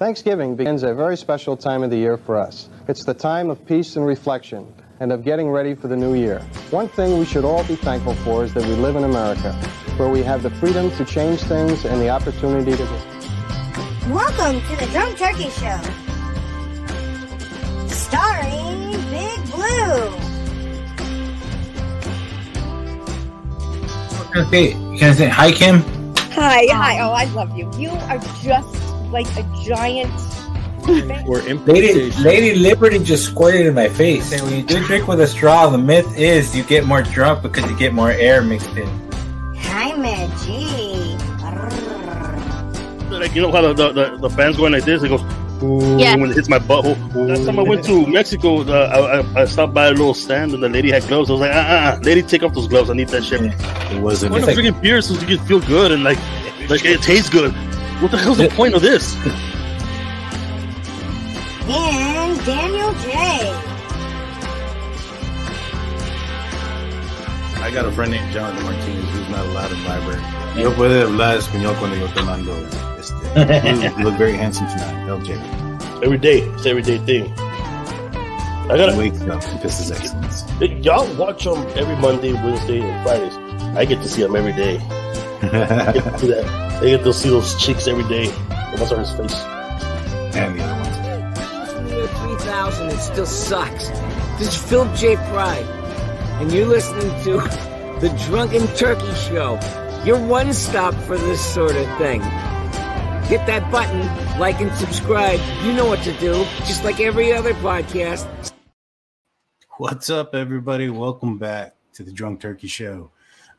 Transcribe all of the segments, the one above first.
Thanksgiving begins a very special time of the year for us. It's the time of peace and reflection and of getting ready for the new year. One thing we should all be thankful for is that we live in America, where we have the freedom to change things and the opportunity to. Welcome to the Drunk Turkey Show, starring Big Blue. Okay, can I say hi, Kim? Hi, hi. Oh, I love you. You are just like a giant. Or Lady. Lady Liberty just squirted in my face. And when you do drink with a straw, the myth is you get more drunk because you get more air mixed in. Jaime G. Like you know how the, the, the, the fans going like this? It goes ooh, Yeah. when it hits my butthole. Last time I went to Mexico, uh, I, I, I stopped by a little stand and the lady had gloves. I was like, uh, uh, uh lady, take off those gloves. I need that shit. It wasn't. Point of freaking beer so you can feel good and like like it tastes good. What the hell's the point of this? And Daniel J. I got a friend named Jonathan Martinez who's not allowed in the library. Yo puede hablar español cuando yo te mando. Este, you look very handsome tonight. LJ. Every day, it's an everyday thing. I gotta Wake up and piss his excellence. y'all watch them every Monday, Wednesday, and Fridays. I get to see them every day. I get to see that. I get to see those chicks every day. What's on his face? and the other ones. From year 3000, it still sucks. This is Phil J. Pride, and you're listening to The Drunken Turkey Show, your one stop for this sort of thing. Hit that button, like and subscribe. You know what to do, just like every other podcast. What's up, everybody? Welcome back to the Drunk Turkey Show.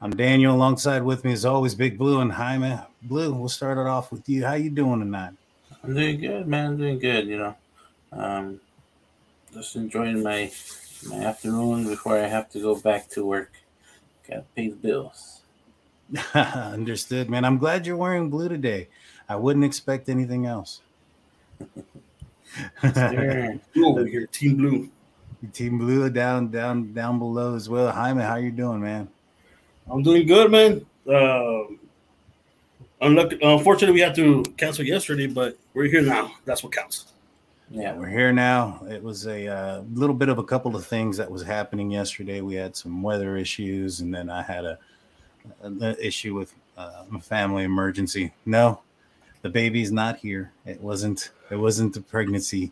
I'm Daniel. Alongside with me, as always, Big Blue and Jaime. Blue, we'll start it off with you. How you doing tonight? I'm doing good, man. I'm doing good. You know, um, just enjoying my my afternoon before I have to go back to work. Got to pay the bills. Understood, man. I'm glad you're wearing blue today. I wouldn't expect anything else. Sure. Blue over here, Team Blue. Team Blue down, down, down below as well. Jaime, how you doing, man? I'm doing good, man. Um, unlucky, unfortunately, we had to cancel yesterday, but we're here now. That's what counts. yeah, We're here now. It was a uh, little bit of a couple of things that was happening yesterday. We had some weather issues, and then I had a, an issue with uh, a family emergency. No, the baby's not here. It wasn't. It wasn't the pregnancy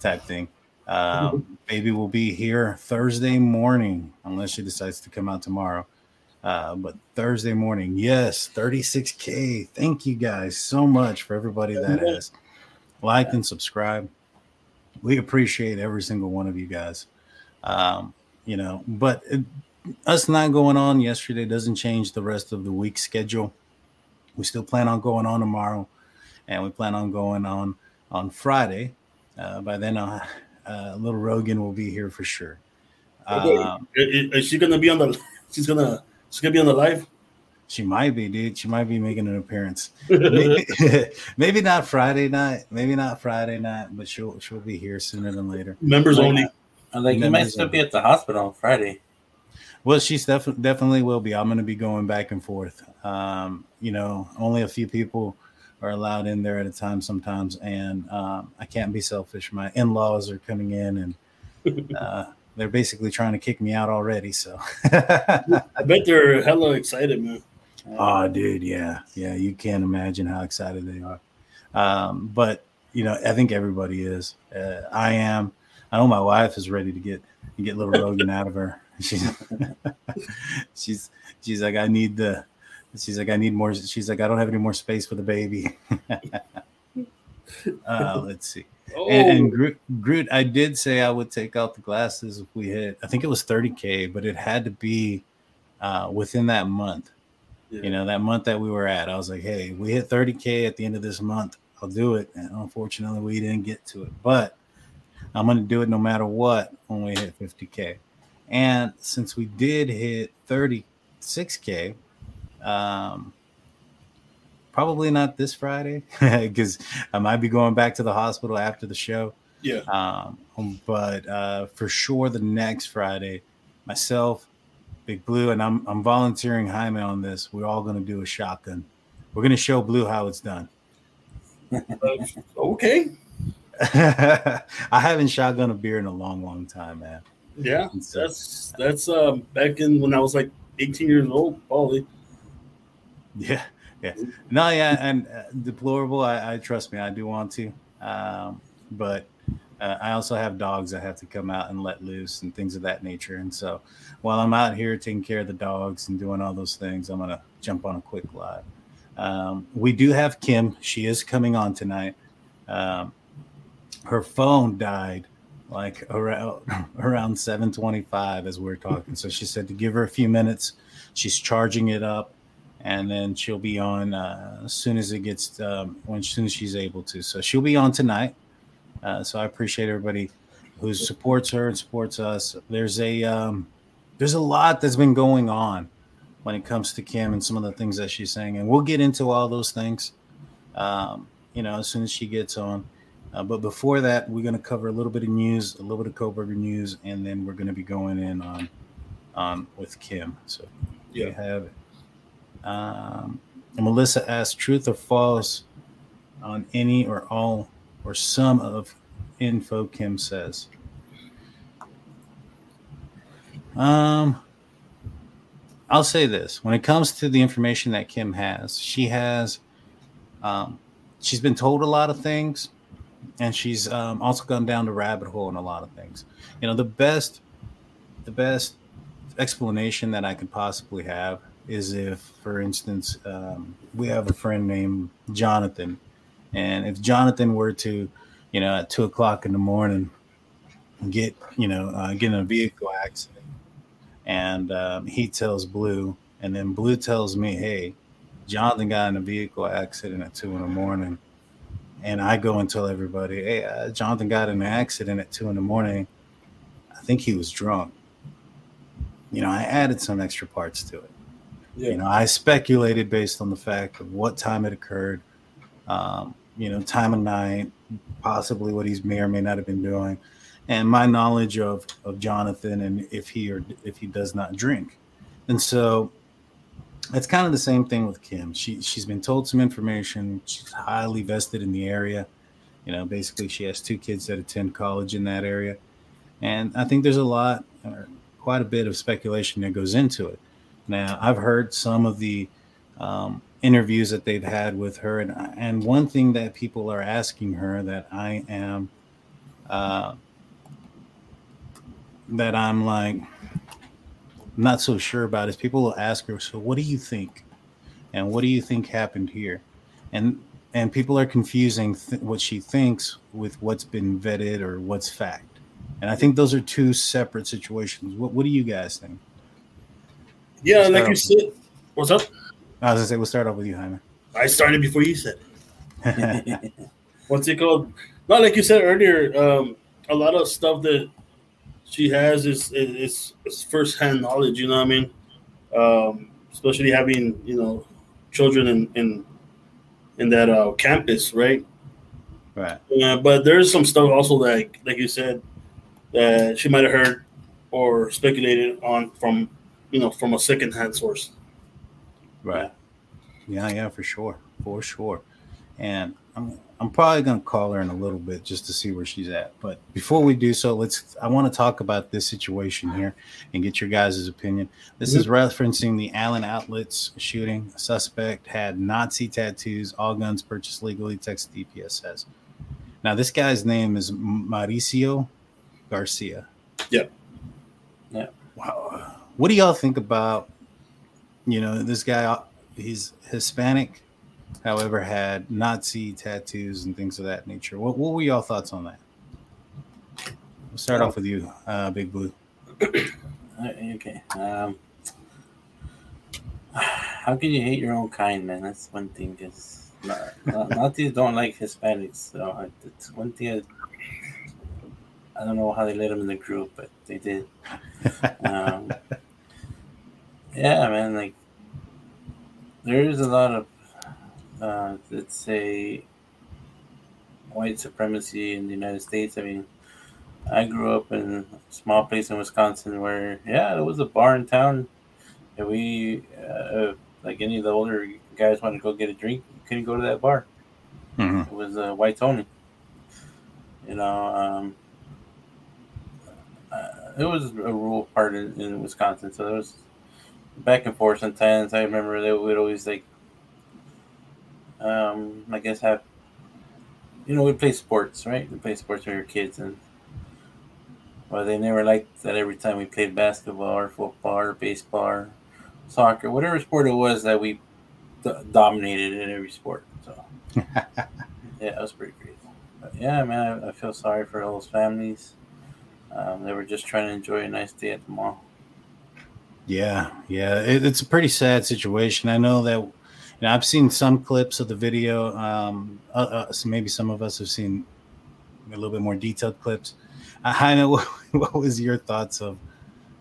type thing. Um, baby will be here Thursday morning, unless she decides to come out tomorrow. Uh, but Thursday morning, yes, 36k. Thank you guys so much for everybody that has liked and subscribed. We appreciate every single one of you guys. Um, you know, but it, us not going on yesterday doesn't change the rest of the week schedule. We still plan on going on tomorrow, and we plan on going on on Friday. Uh, by then, uh, uh, little Rogan will be here for sure. Um, is, is she gonna be on the? She's gonna. She's gonna be on the live. She might be, dude. She might be making an appearance. Maybe, maybe not Friday night. Maybe not Friday night, but she'll she'll be here sooner than later. Members Like- only. I'm like you might still be at the hospital on Friday. Well, she's definitely definitely will be. I'm going to be going back and forth. Um, you know, only a few people are allowed in there at a time sometimes, and um, I can't be selfish. My in-laws are coming in, and uh, they're basically trying to kick me out already. So, I bet they're hella excited, man. oh, dude, yeah, yeah, you can't imagine how excited they are. Um, but you know, I think everybody is. Uh, I am. I know my wife is ready to get get little Rogan out of her. She's she's she's like, I need the. She's like, I need more. She's like, I don't have any more space for the baby. uh, let's see. Oh, And, and Groot, Groot, I did say I would take out the glasses if we hit. I think it was 30k, but it had to be uh, within that month. You know, that month that we were at, I was like, hey, we hit 30k at the end of this month. I'll do it. And unfortunately, we didn't get to it, but I'm going to do it no matter what when we hit 50k. And since we did hit 36k, um, probably not this Friday because I might be going back to the hospital after the show. yeah. Um, but uh, for sure, the next Friday, myself, Big Blue, and I'm I'm volunteering Jaime on this. We're all going to do a shotgun. We're going to show Blue how it's done. okay. I haven't shotgun a beer in a long, long time, man. Yeah, that's that's um back in when I was like 18 years old, probably. Yeah, yeah. No, yeah, and uh, deplorable. I, I trust me, I do want to, um, but uh, I also have dogs that have to come out and let loose and things of that nature. And so, while I'm out here taking care of the dogs and doing all those things, I'm gonna jump on a quick live. Um, we do have Kim. She is coming on tonight. Um, her phone died like around around 7:25 as we are talking. So she said to give her a few minutes. She's charging it up, and then she'll be on uh, as soon as it gets um, when as soon as she's able to. So she'll be on tonight. Uh, so I appreciate everybody who supports her and supports us. There's a um, there's a lot that's been going on when it comes to Kim and some of the things that she's saying, and we'll get into all those things. Um, you know, as soon as she gets on. Uh, but before that, we're going to cover a little bit of news, a little bit of Kohberger news, and then we're going to be going in on on with Kim. So yeah, have it. Um, Melissa asked, "Truth or false on any or all or some of info?" Kim says. Um, I'll say this: when it comes to the information that Kim has, she has, um, she's been told a lot of things and she's um, also gone down the rabbit hole in a lot of things. You know, the best, the best explanation that I could possibly have is if, for instance, um, we have a friend named Jonathan, and if Jonathan were to, you know, at two o'clock in the morning, get you know uh, get in a vehicle accident, and um, he tells Blue, and then Blue tells me, "Hey, Jonathan got in a vehicle accident at two in the morning." and I go and tell everybody, "Hey, uh, Jonathan got in an accident at two in the morning. I think he was drunk." You know, I added some extra parts to it. Yeah. You know, I speculated based on the fact of what time it occurred, um, you know, time of night, possibly what he's may or may not have been doing, and my knowledge of of Jonathan and if he or if he does not drink, and so it's kind of the same thing with Kim. She she's been told some information. She's highly vested in the area. You know, basically, she has two kids that attend college in that area, and I think there's a lot, or quite a bit of speculation that goes into it. Now, I've heard some of the um, interviews that they've had with her, and and one thing that people are asking her that I am, uh, that I'm like not so sure about is people will ask her, "So what do you think?" and "What do you think happened here?" and and people are confusing th- what she thinks with what's been vetted or what's fact. And I think those are two separate situations. What What do you guys think? Yeah, like you said, what's up? I was gonna say we'll start off with you, Jaime. I started before you said. what's it called? Not like you said earlier. Um, a lot of stuff that she has is is, is first hand knowledge. You know what I mean? Um, especially having you know children in in in that uh, campus, right? Right. Yeah, but there's some stuff also like like you said that she might have heard or speculated on from you know from a second hand source. Right. Yeah, yeah, for sure, for sure. And I'm I'm probably to call her in a little bit just to see where she's at. But before we do so, let's I want to talk about this situation here and get your guys' opinion. This mm-hmm. is referencing the Allen Outlets shooting. A suspect had Nazi tattoos, all guns purchased legally, Texas DPS says. Now, this guy's name is Mauricio Garcia. Yep. Yeah. Wow. What do y'all think about, you know, this guy? He's Hispanic however, had Nazi tattoos and things of that nature. What, what were y'all thoughts on that? We'll start off with you, uh, Big Blue. okay. Um, how can you hate your own kind, man? That's one thing. Because Nazis don't like Hispanics, so it's one thing. I, I don't know how they let them in the group, but they did. um, yeah, man. Like there is a lot of uh, let's say white supremacy in the United States. I mean, I grew up in a small place in Wisconsin where, yeah, there was a bar in town, and we, uh, like any of the older guys, wanted to go get a drink, you couldn't go to that bar. Mhm. It was uh, White Tony. You know, um, uh, it was a rural part in, in Wisconsin, so there was back and forth sometimes. I remember they would always like, um, I guess have, you know, we play sports, right? We play sports when we were kids, and well, they never liked that every time we played basketball or football or baseball or soccer, whatever sport it was that we d- dominated in every sport. So yeah, that was pretty crazy. But yeah, man, I, I feel sorry for all those families. Um, they were just trying to enjoy a nice day at the mall. Yeah, yeah, it, it's a pretty sad situation. I know that. You know, I've seen some clips of the video. Um, uh, uh, so maybe some of us have seen a little bit more detailed clips. I I know what was your thoughts of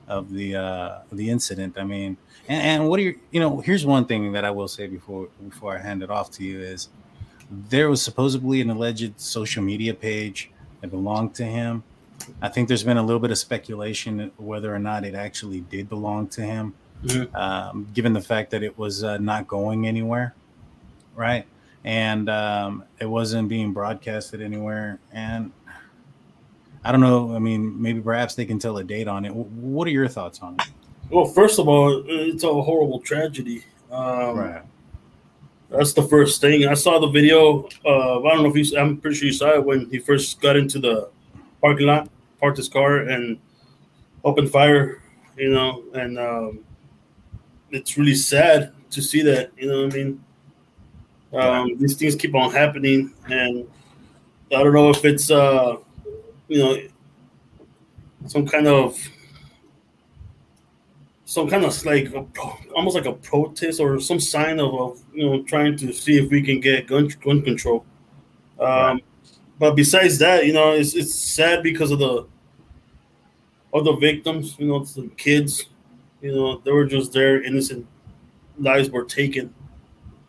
of the uh, the incident. I mean, and, and what are your you know? Here's one thing that I will say before before I hand it off to you is there was supposedly an alleged social media page that belonged to him. I think there's been a little bit of speculation whether or not it actually did belong to him, Mhm. um, given the fact that it was uh, not going anywhere, right? And um, it wasn't being broadcasted anywhere. And I don't know. I mean, maybe perhaps they can tell a date on it. Wh- What are your thoughts on it? Well, first of all, it's a horrible tragedy. Um, That's the first thing. I saw the video. Uh, I don't know if you. I'm pretty sure you saw it when he first got into the parking lot, parked his car, and opened fire. You know, and um, it's really sad to see that. You know what I mean? Um, these things keep on happening, and I don't know if it's uh, you know some kind of some kind of like a, almost like a protest or some sign of, of you know trying to see if we can get gun gun control. Um, But besides that, you know, it's it's sad because of the of the victims. You know, it's the kids. You know, they were just there, innocent lives were taken.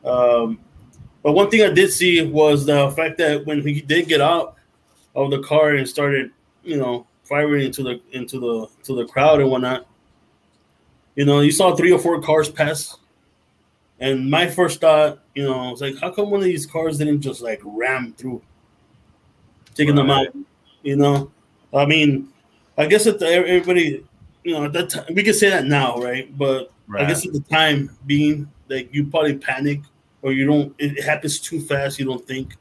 Um, but one thing I did see was the fact that when he did get out of the car and started, you know, firing into the into the to the crowd and whatnot. You know, you saw three or four cars pass, and my first thought, you know, was like, how come one of these cars didn't just like ram through, taking them out? You know, I mean, I guess at everybody, you know, at that time we can say that now, right? But I guess at the time being like you probably panic or you don't, it happens too fast, you don't think.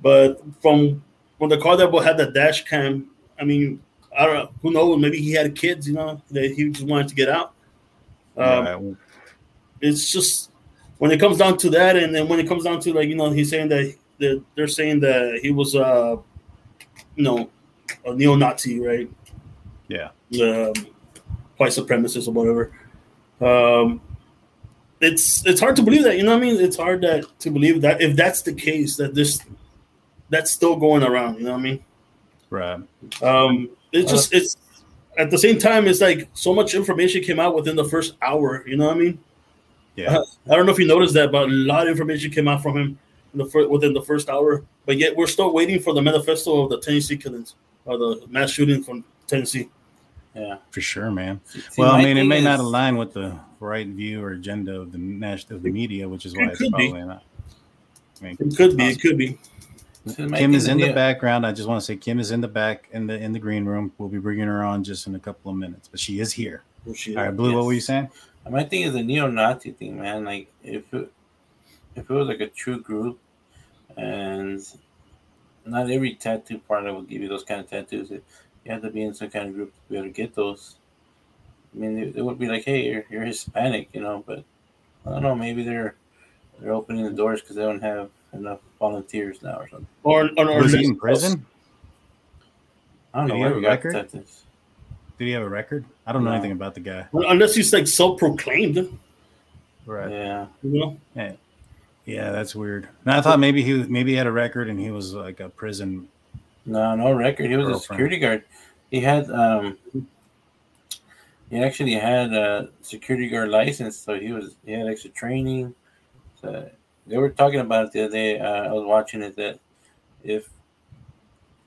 But from when the car that had the dash cam, I mean, I don't know, who knows? Maybe he had kids, you know, that he just wanted to get out. Um, Right. It's just when it comes down to that, and then when it comes down to like you know, he's saying that that they're saying that he was uh, you know, a neo-Nazi, right? Yeah. um, white supremacist or whatever. Um, it's it's hard to believe that. You know what I mean? It's hard that to believe that if that's the case, that this that's still going around. You know what I mean? Right. Um, it's just it's at the same time, it's like so much information came out within the first hour. You know what I mean? Yeah. Uh, I don't know if you noticed that, but a lot of information came out from him in the fir- within the first hour. But yet, we're still waiting for the manifesto of the Tennessee killings or the mass shooting from Tennessee. Yeah, for sure, man. See, well, I mean, it thing may not align with the right view or agenda of the national of the media, which is why It it's could be. probably not. I mean, It could be. It could be. Kim is in the background. I just want to say Kim is in the back in the in the green room. We'll be bringing her on just in a couple of minutes, but she is here. Shit. All right, Blue. What were you saying? My thing is the neo-Nazi thing, man. Like if it, if it was like a true group, and not every tattoo parlor will give you those kind of tattoos. It, you have to be in some kind of group to be able to get those. I mean, it, it would be like, hey, you're, you're Hispanic, you know, but I don't know. Maybe they're they're opening the doors because they don't have enough volunteers now or something. Or, or, or Was he in prison? I don't Did know he where have we a got record? tattoos. Did he have a record? I don't know No. anything about the guy. unless he's like self-proclaimed. Right. Yeah, You know? Yeah, that's weird. And I thought maybe he maybe he had a record and he was like a prison. No, no record. He was a security guard. He had um he actually had a security guard license, so he was he had extra training. So they were talking about it the other day. Uh, I was watching it that if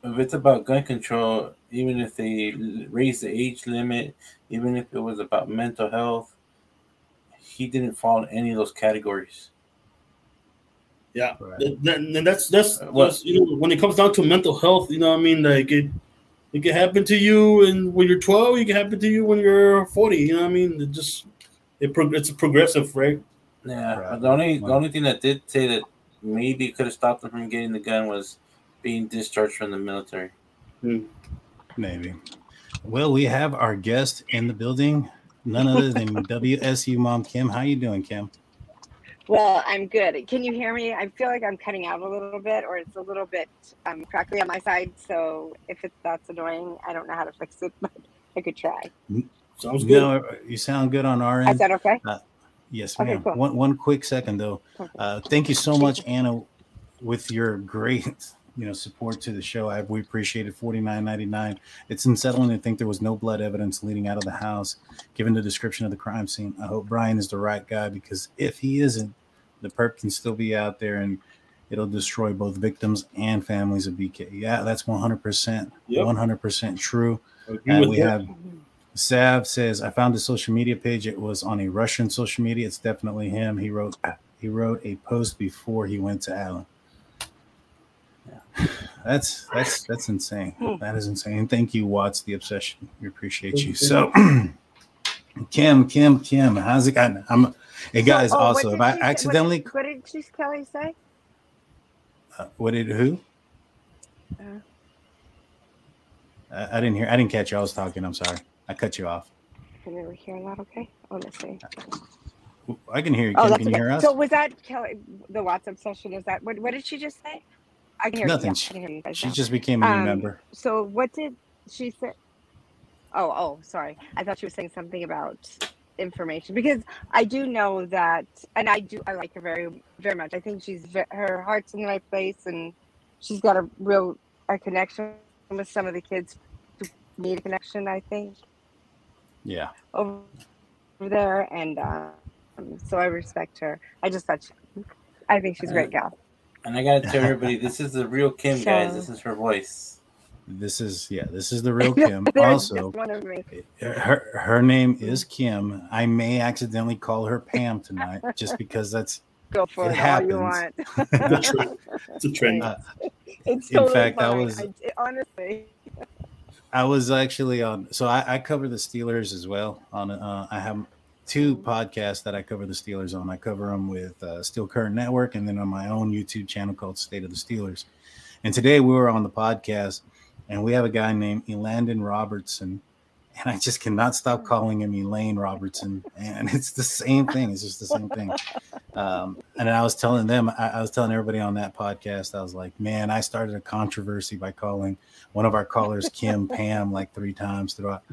if it's about gun control, even if they raise the age limit, even if it was about mental health, he didn't fall in any of those categories. Yeah, Right. Th- that- and that's that's, Uh, that's, you know when it comes down to mental health, you know what I mean. Like it, it can happen to you, and when you're 12, it can happen to you when you're 40. You know what I mean? It just it pro- it's a progressive, right? Yeah, Right. the only the only thing that did say that maybe could have stopped him from getting the gun was being discharged from the military. Maybe. Well, we have our guest in the building, none other than WSU mom Kim. How you doing, Kim? Well, I'm good. Can you hear me? I feel like I'm cutting out a little bit, or it's a little bit um, crackly on my side. So if it's that's annoying, I don't know how to fix it, but I could try. Sounds good. No, you sound good on our end. Is that okay? Yes, Okay, ma'am. cool. One one quick second though. Uh, thank you so much, Anna, with your great you know support to the show. I we appreciate it. Forty nine ninety nine. It's unsettling to think there was no blood evidence leading out of the house, given the description of the crime scene. I hope Bryan is the right guy because if he isn't, the perp can still be out there and it'll destroy both victims and families of BK. Yeah, that's one hundred percent, one hundred percent true. And we have Sav says, I found a social media page. It was on a Russian social media. It's definitely him. He wrote he wrote a post before he went to Allen. That's that's that's insane. That is insane. Thank you, Watts, the obsession. We appreciate you. So Kim, Kim, Kim, how's it going? I'm hey guys, So- oh, also if I she say- what- accidentally What did she, Kelly say? uh, what did who? Uh. I, I didn't hear I didn't catch you. I was talking. I'm sorry. I cut you off. Can you hear that okay? Honestly. I can hear you. Oh, Kim. that's Can you okay. hear us? So was that Kelly, the Watts obsession? Is that, what, what did she just say? I can hear Nothing. Yeah, She- I can hear you guys She now. just became a new Um, member. So what did she say? Oh, oh, sorry. I thought she was saying something about information because I do know that, and I do, I like her very, very much. I think she's her heart's in the right place, and she's got a real a connection with some of the kids who need a connection. I think Yeah. over over there, and um, so I respect her. I just thought, she, I think she's a great gal. And I gotta tell everybody, this is the real Kim, guys. This is her voice. This is yeah, this is the real Kim. Also, one of her her name is Kim. I may accidentally call her Pam tonight, just because that's Go for It it, all you happens. want. It's a trend. It's a trend. Uh, It's In totally fact, I was- I, honestly. I was actually on. So I, I cover the Steelers as well. On uh, I have two podcasts that I cover the Steelers on. I cover them with uh, Steel Curtain Network, and then on my own YouTube channel called State of the Steelers. And today we were on the podcast, and we have a guy named Elandon Robertson, and I just cannot stop calling him Elaine Robertson, and it's the same thing. It's just the same thing. Um, and I was telling them, I, I was telling everybody on that podcast, I was like, man, I started a controversy by calling one of our callers Kim Pam like three times throughout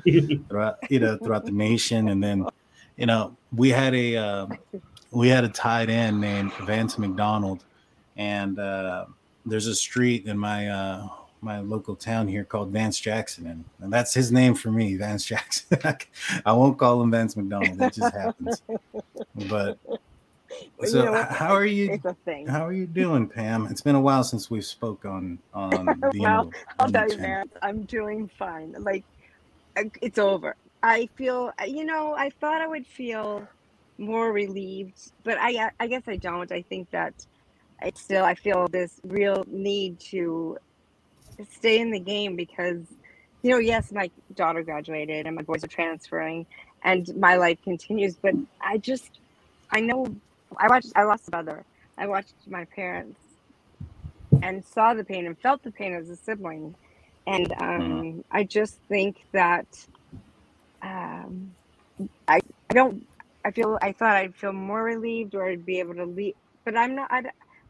throughout you know throughout the nation, and then you know we had a um, we had a tight end named Vance McDonald, and uh, there's a street in my uh, my local town here called Vance Jackson, and, and that's his name for me, Vance Jackson. I won't call him Vance McDonald; it just happens. But so, you know how are you? How are you doing, Pam? It's been a while since we've spoke on on the Well, I'll tell you, man, I'm doing fine. Like, it's over. I feel, you know, I thought I would feel more relieved, but I, I guess I don't. I think that I still, I feel this real need to stay in the game because, you know, yes, my daughter graduated and my boys are transferring, and my life continues. But I just, I know, I watched, I lost a brother. I watched my parents and saw the pain and felt the pain as a sibling. And um, I just think that um, I, I don't, I feel, I thought I'd feel more relieved or I'd be able to leave, but I'm not, I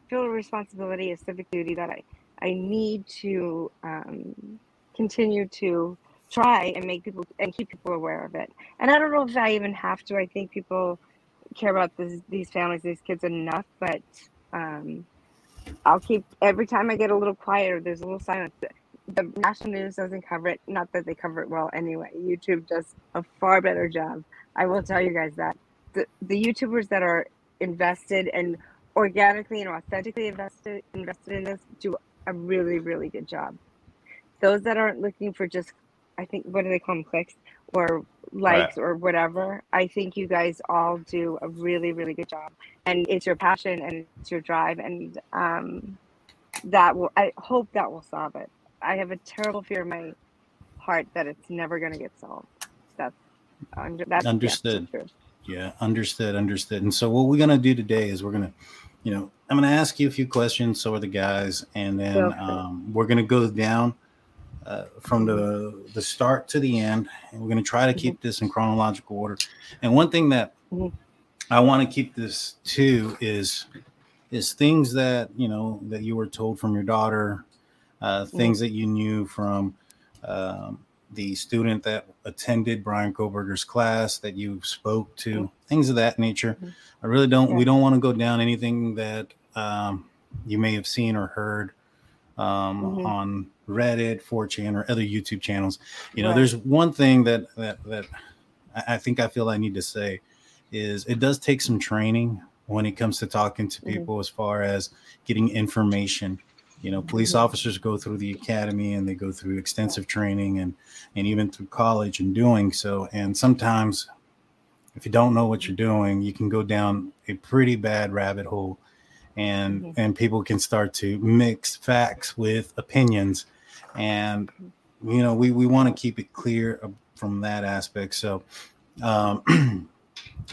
feel a responsibility, a civic duty that I, I need to um, continue to try and make people and keep people aware of it. And I don't know if I even have to. I think people care about this, these families, these kids enough, but um, I'll keep every time I get a little quieter, there's a little silence. The national news doesn't cover it. Not that they cover it well anyway. YouTube does a far better job. I will tell you guys that the, the YouTubers that are invested and organically and authentically invested invested in this do a really really good job. Those that aren't looking for just, I think, what do they call them, clicks or likes or whatever. I think you guys all do a really, really good job. And it's your passion and it's your drive. And um, that will, I hope that will solve it. I have a terrible fear in my heart that it's never going to get solved. That's, under, that's Understood. Yeah. Yeah, understood, understood. And so what we're gonna do today is we're gonna, you know, I'm gonna ask you a few questions. So are the guys, and then um, we're gonna go down uh, from the the start to the end, and we're gonna try to keep this in chronological order. And one thing that Mhm. I want to keep this to is is things that you know that you were told from your daughter, uh, things that you knew from um, the student that attended Bryan Kohberger's class that you spoke to, things of that nature. Mhm. I really don't. We don't want to go down anything that um, you may have seen or heard um, Mhm. on Reddit, 4chan, or other YouTube channels. You know, Right. there's one thing that that that I think I feel I need to say is it does take some training when it comes to talking to Mhm. people as far as getting information. You know, police officers go through the academy and they go through extensive training and and even through college and doing so. And sometimes, if you don't know what you're doing, you can go down a pretty bad rabbit hole, and Mhm. and people can start to mix facts with opinions, and you know we we want to keep it clear from that aspect. So. Um,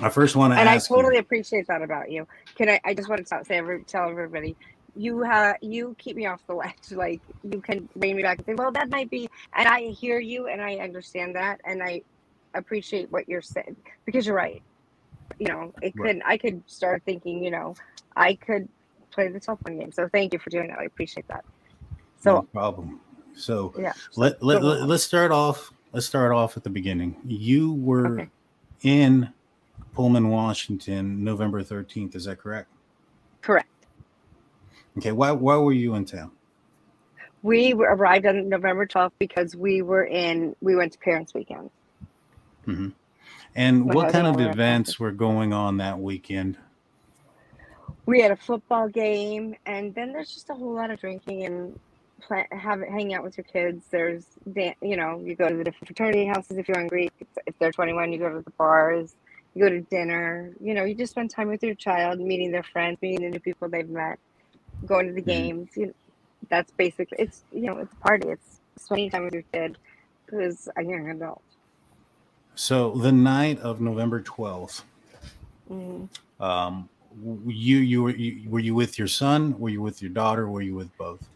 I first want to and I ask. you- totally appreciate that about you. Can I? I just want to tell, say, every, tell everybody, you have you keep me off the ledge. Like you can bring me back and say, well, that might be, and I hear you and I understand that, and I appreciate what you're saying because you're right. You know, it Right. could. I could start thinking. You know, I could play the telephone game. So thank you for doing that. I appreciate that. no So problem. So yeah, let, let, let, us start off let's start off at the beginning you were Okay. in pullman washington november 13th is that correct correct. Okay why, why were you in town? We arrived on November 12th because we were in. We went to Parents Weekend. Mm-hmm. and My what kind of and events were going on that weekend? We had a football game and then there's just a whole lot of drinking and pla have hang out with your kids. There's you know you go to the different fraternity houses if you're hungry. If, if they're 21 you go to the bars you go to dinner. You know you just spend time with your child meeting their friends meeting the new people they've met going to the Mhm. games you know, that's basically it's you know it's a party it's spending time with your kid who's a young adult so the night of november 12th Mhm. um, you you were you, were you with your son were you with your daughter were you with both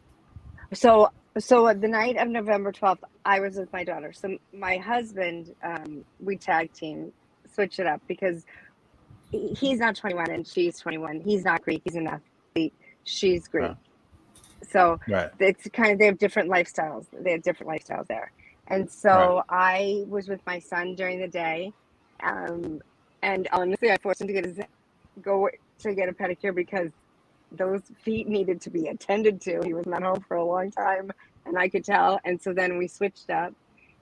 So, so the night of November twelfth, I was with my daughter. So my husband, um, we tag team, switch it up because he's not twenty one and she's twenty one. He's not Greek. He's an athlete. She's Greek. Right. So right it's kind of they have different lifestyles. They have different lifestyles there. And so I was with my son during the day, um, and honestly, I forced him to get his go to get a pedicure because those feet needed to be attended to. He was not home for a long time, and I could tell. And so then we switched up.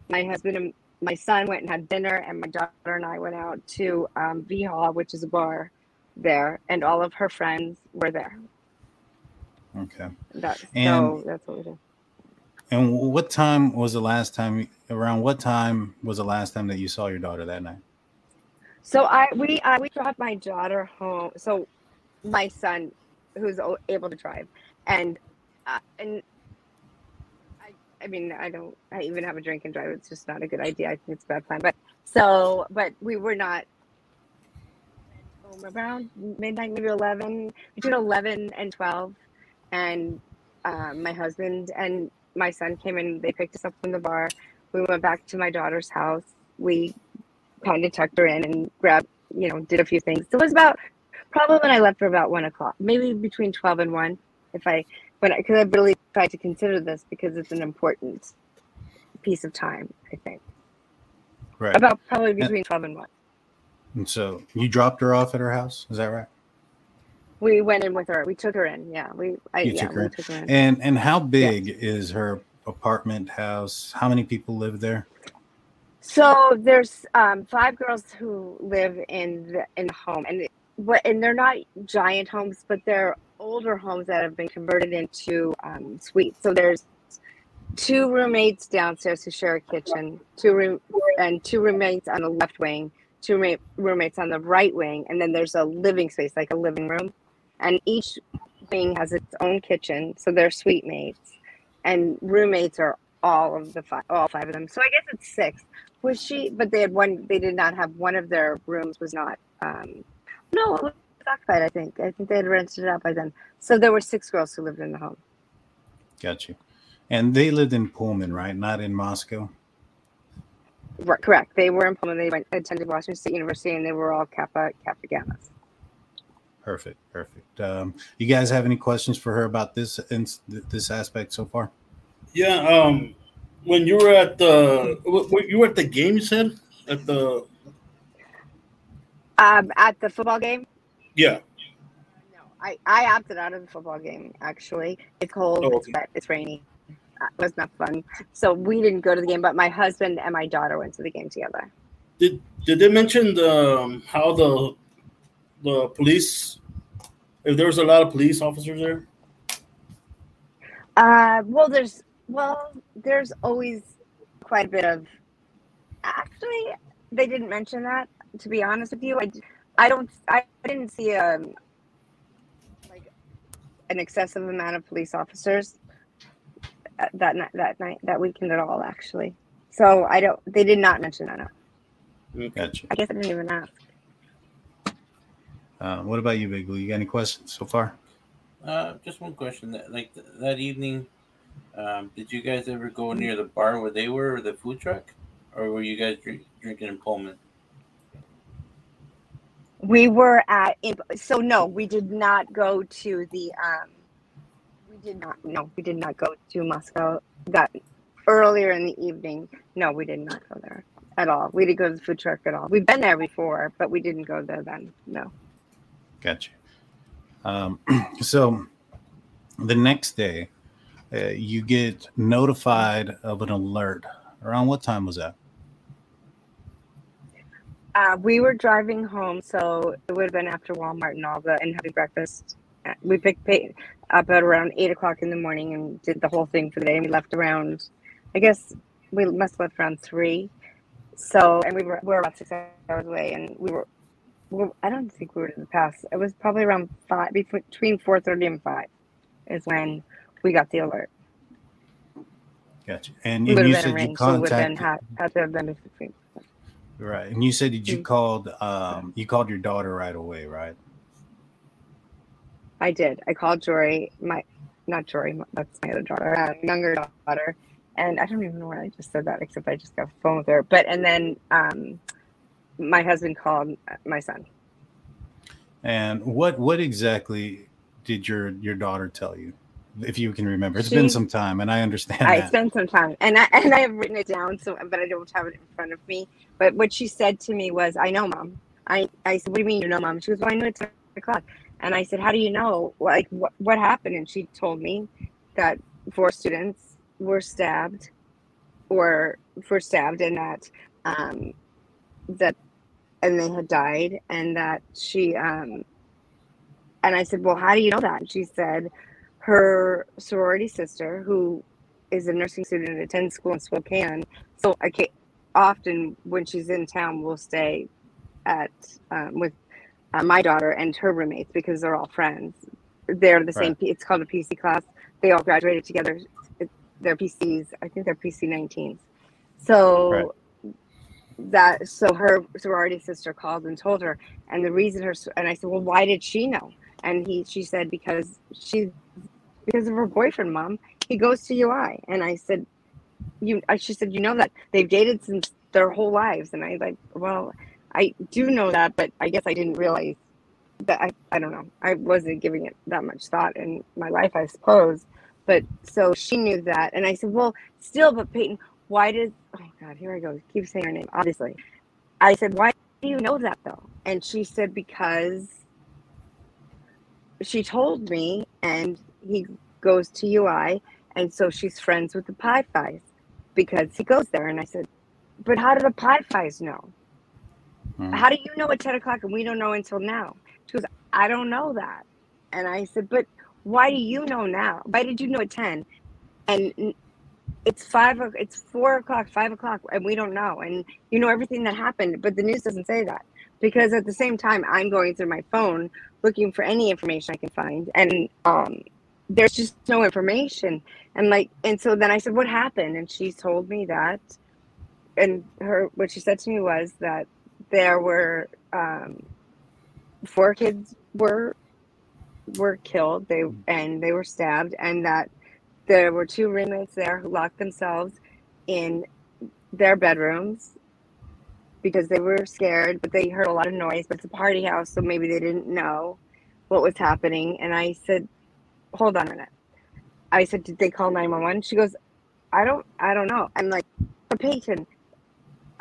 My husband and my son went and had dinner, and my daughter and I went out to um, V Hall, which is a bar there, and all of her friends were there. Okay That, And- so that's what we did. and what time was the last time around what time was the last time that you saw your daughter that night So I we I we dropped my daughter home. So my son, who's able to drive, and uh, and I I mean I don't I even have a drink and drive. It's just not a good idea. I think it's a bad plan. But so but we were not home around midnight, maybe eleven between eleven and twelve, and um, my husband and my son came in. They picked us up from the bar. We went back to my daughter's house. We kind of tucked her in and grabbed, you know, did a few things. So it was about probably when I left for about one o'clock, maybe between 12 and one. If I, when because I really tried to consider this because it's an important piece of time, I think. right About probably between 12 and one. and so you dropped her off at her house is that right We went in with her. We took her in. Yeah. We, I, You yeah, took her we in. took her in. And and how big is her apartment house? How many people live there? So there's um, five girls who live in the in the home, and what and they're not giant homes, but they're older homes that have been converted into um, suites. So there's two roommates downstairs who share a kitchen, two room and two roommates on the left wing, two roommates on the right wing, and then there's a living space, like a living room. And each wing has its own kitchen, so they're suite mates. And roommates are all of the five, all five of them. So I guess it's six. Was she? But they had one. They did not have one of their rooms was not. Um, no, it was occupied. I think. I think they had rented it out by then. So there were six girls who lived in the home. Got you. And they lived in Pullman, right? Not in Moscow. Right, correct. They were in Pullman. They went attended Washington State University, and they were all Kappa Kappa Gammas. Perfect, perfect. Um, you guys have any questions for her about this ins- this aspect so far? Yeah. Um, when you were at the, w- w- you were at the game. You said at the, Um, at the football game. yeah. No, I, I opted out of the football game. Actually, it's cold. Oh, It's wet. It's rainy. Uh, It was not fun. So we didn't go to the game, but my husband and my daughter went to the game together. Did did they mention the um, how the the police? If there was a lot of police officers there. Uh, well, there's well, there's always quite a bit of. Actually, they didn't mention that. To be honest with you, I, I don't, I didn't see um like an excessive amount of police officers uh, that night, that night, that weekend at all. Actually, so I don't. They did not mention that. No. Gotcha. I guess I didn't even ask. Uh, what about you, Big Blue? You got any questions so far? Uh, just one question. That like th- that evening, um, did you guys ever go near the bar where they were, or the food truck, or were you guys drink, drinking in Pullman? We were at in- so no, we did not go to the um we did not no, we did not go to Moscow that earlier in the evening. No, we did not go there at all. We didn't go to the food truck at all. We've been there before, but we didn't go there then. No. Gotcha. Um, so the next day, uh, you get notified of an alert. Around what time was that? Uh, we were driving home, so it would have been after Walmart and all the and having breakfast. We picked pa- up at around eight o'clock in the morning and did the whole thing for the day. And we left around, I guess we must have left around three. So and we were we were about six hours away, and we were. We were- I don't think we were in the pass. It was probably around five, between four thirty and five, is when we got the alert. Gotcha. And, and you said you arranged, so it would have been contacted had, had to have been between. right, and you said that you Mm. called um, you called your daughter right away, right? I did. I called Jory, my not Jory, that's my other daughter, uh, younger daughter, and I don't even know why I just said that, except I just got the phone with her. But and then um, my husband called my son. And what what exactly did your your daughter tell you, if you can remember? It's been some time, and I understand I that. spent some time, and I and I have written it down, so but I don't have it in front of me. But what she said to me was, "I know, mom." I I said, "What do you mean you know, mom?" She goes, "Well, I knew it's ten o'clock." And I said, "How do you know? Like, what what happened?" And she told me that four students were stabbed, or were stabbed, and that um, that and they had died, and that she um, and I said, "Well, how do you know that?" And she said, her sorority sister, who is a nursing student and attends school in Spokane. So I can often when she's in town, we'll stay at um, with uh, my daughter and her roommates because they're all friends. They're the same. Right. It's called a PC class. They all graduated together. They're PCs. I think they're PC 19s. So Right. That so her sorority sister called and told her, and the reason her and I said, well, why did she know? And he she said because she because of her boyfriend, mom. He goes to UI, and I said, you. She said, you know that they've dated since their whole lives, and I like, well, I do know that, but I guess I didn't realize that. I I don't know. I wasn't giving it that much thought in my life, I suppose. But so she knew that, and I said, well, still, but Peyton, why did? Oh God, here I go. Keep saying her name. Obviously, I said, why do you know that though? And she said because she told me, and he goes to UI, and so she's friends with the Pi Phis because he goes there. And I said, but how do the Pi Phis know? Mhm. How do you know at 10 o'clock and we don't know until now? She goes, I don't know that. And I said, but why do you know now? Why did you know at 10? And it's five. It's four o'clock, five o'clock, and we don't know. And you know everything that happened, but the news doesn't say that because at the same time, I'm going through my phone looking for any information I can find, and um, there's just no information. And like, and so then I said, "What happened?" And she told me that, and her what she said to me was that there were um, four kids were were killed. They and they were stabbed, and that there were two roommates there who locked themselves in their bedrooms because they were scared, but they heard a lot of noise. But it's a party house, so maybe they didn't know what was happening. And I said, "Hold on a minute." I said, "Did they call nine one one?" She goes, "I don't, I don't know." I'm like, "But Peyton,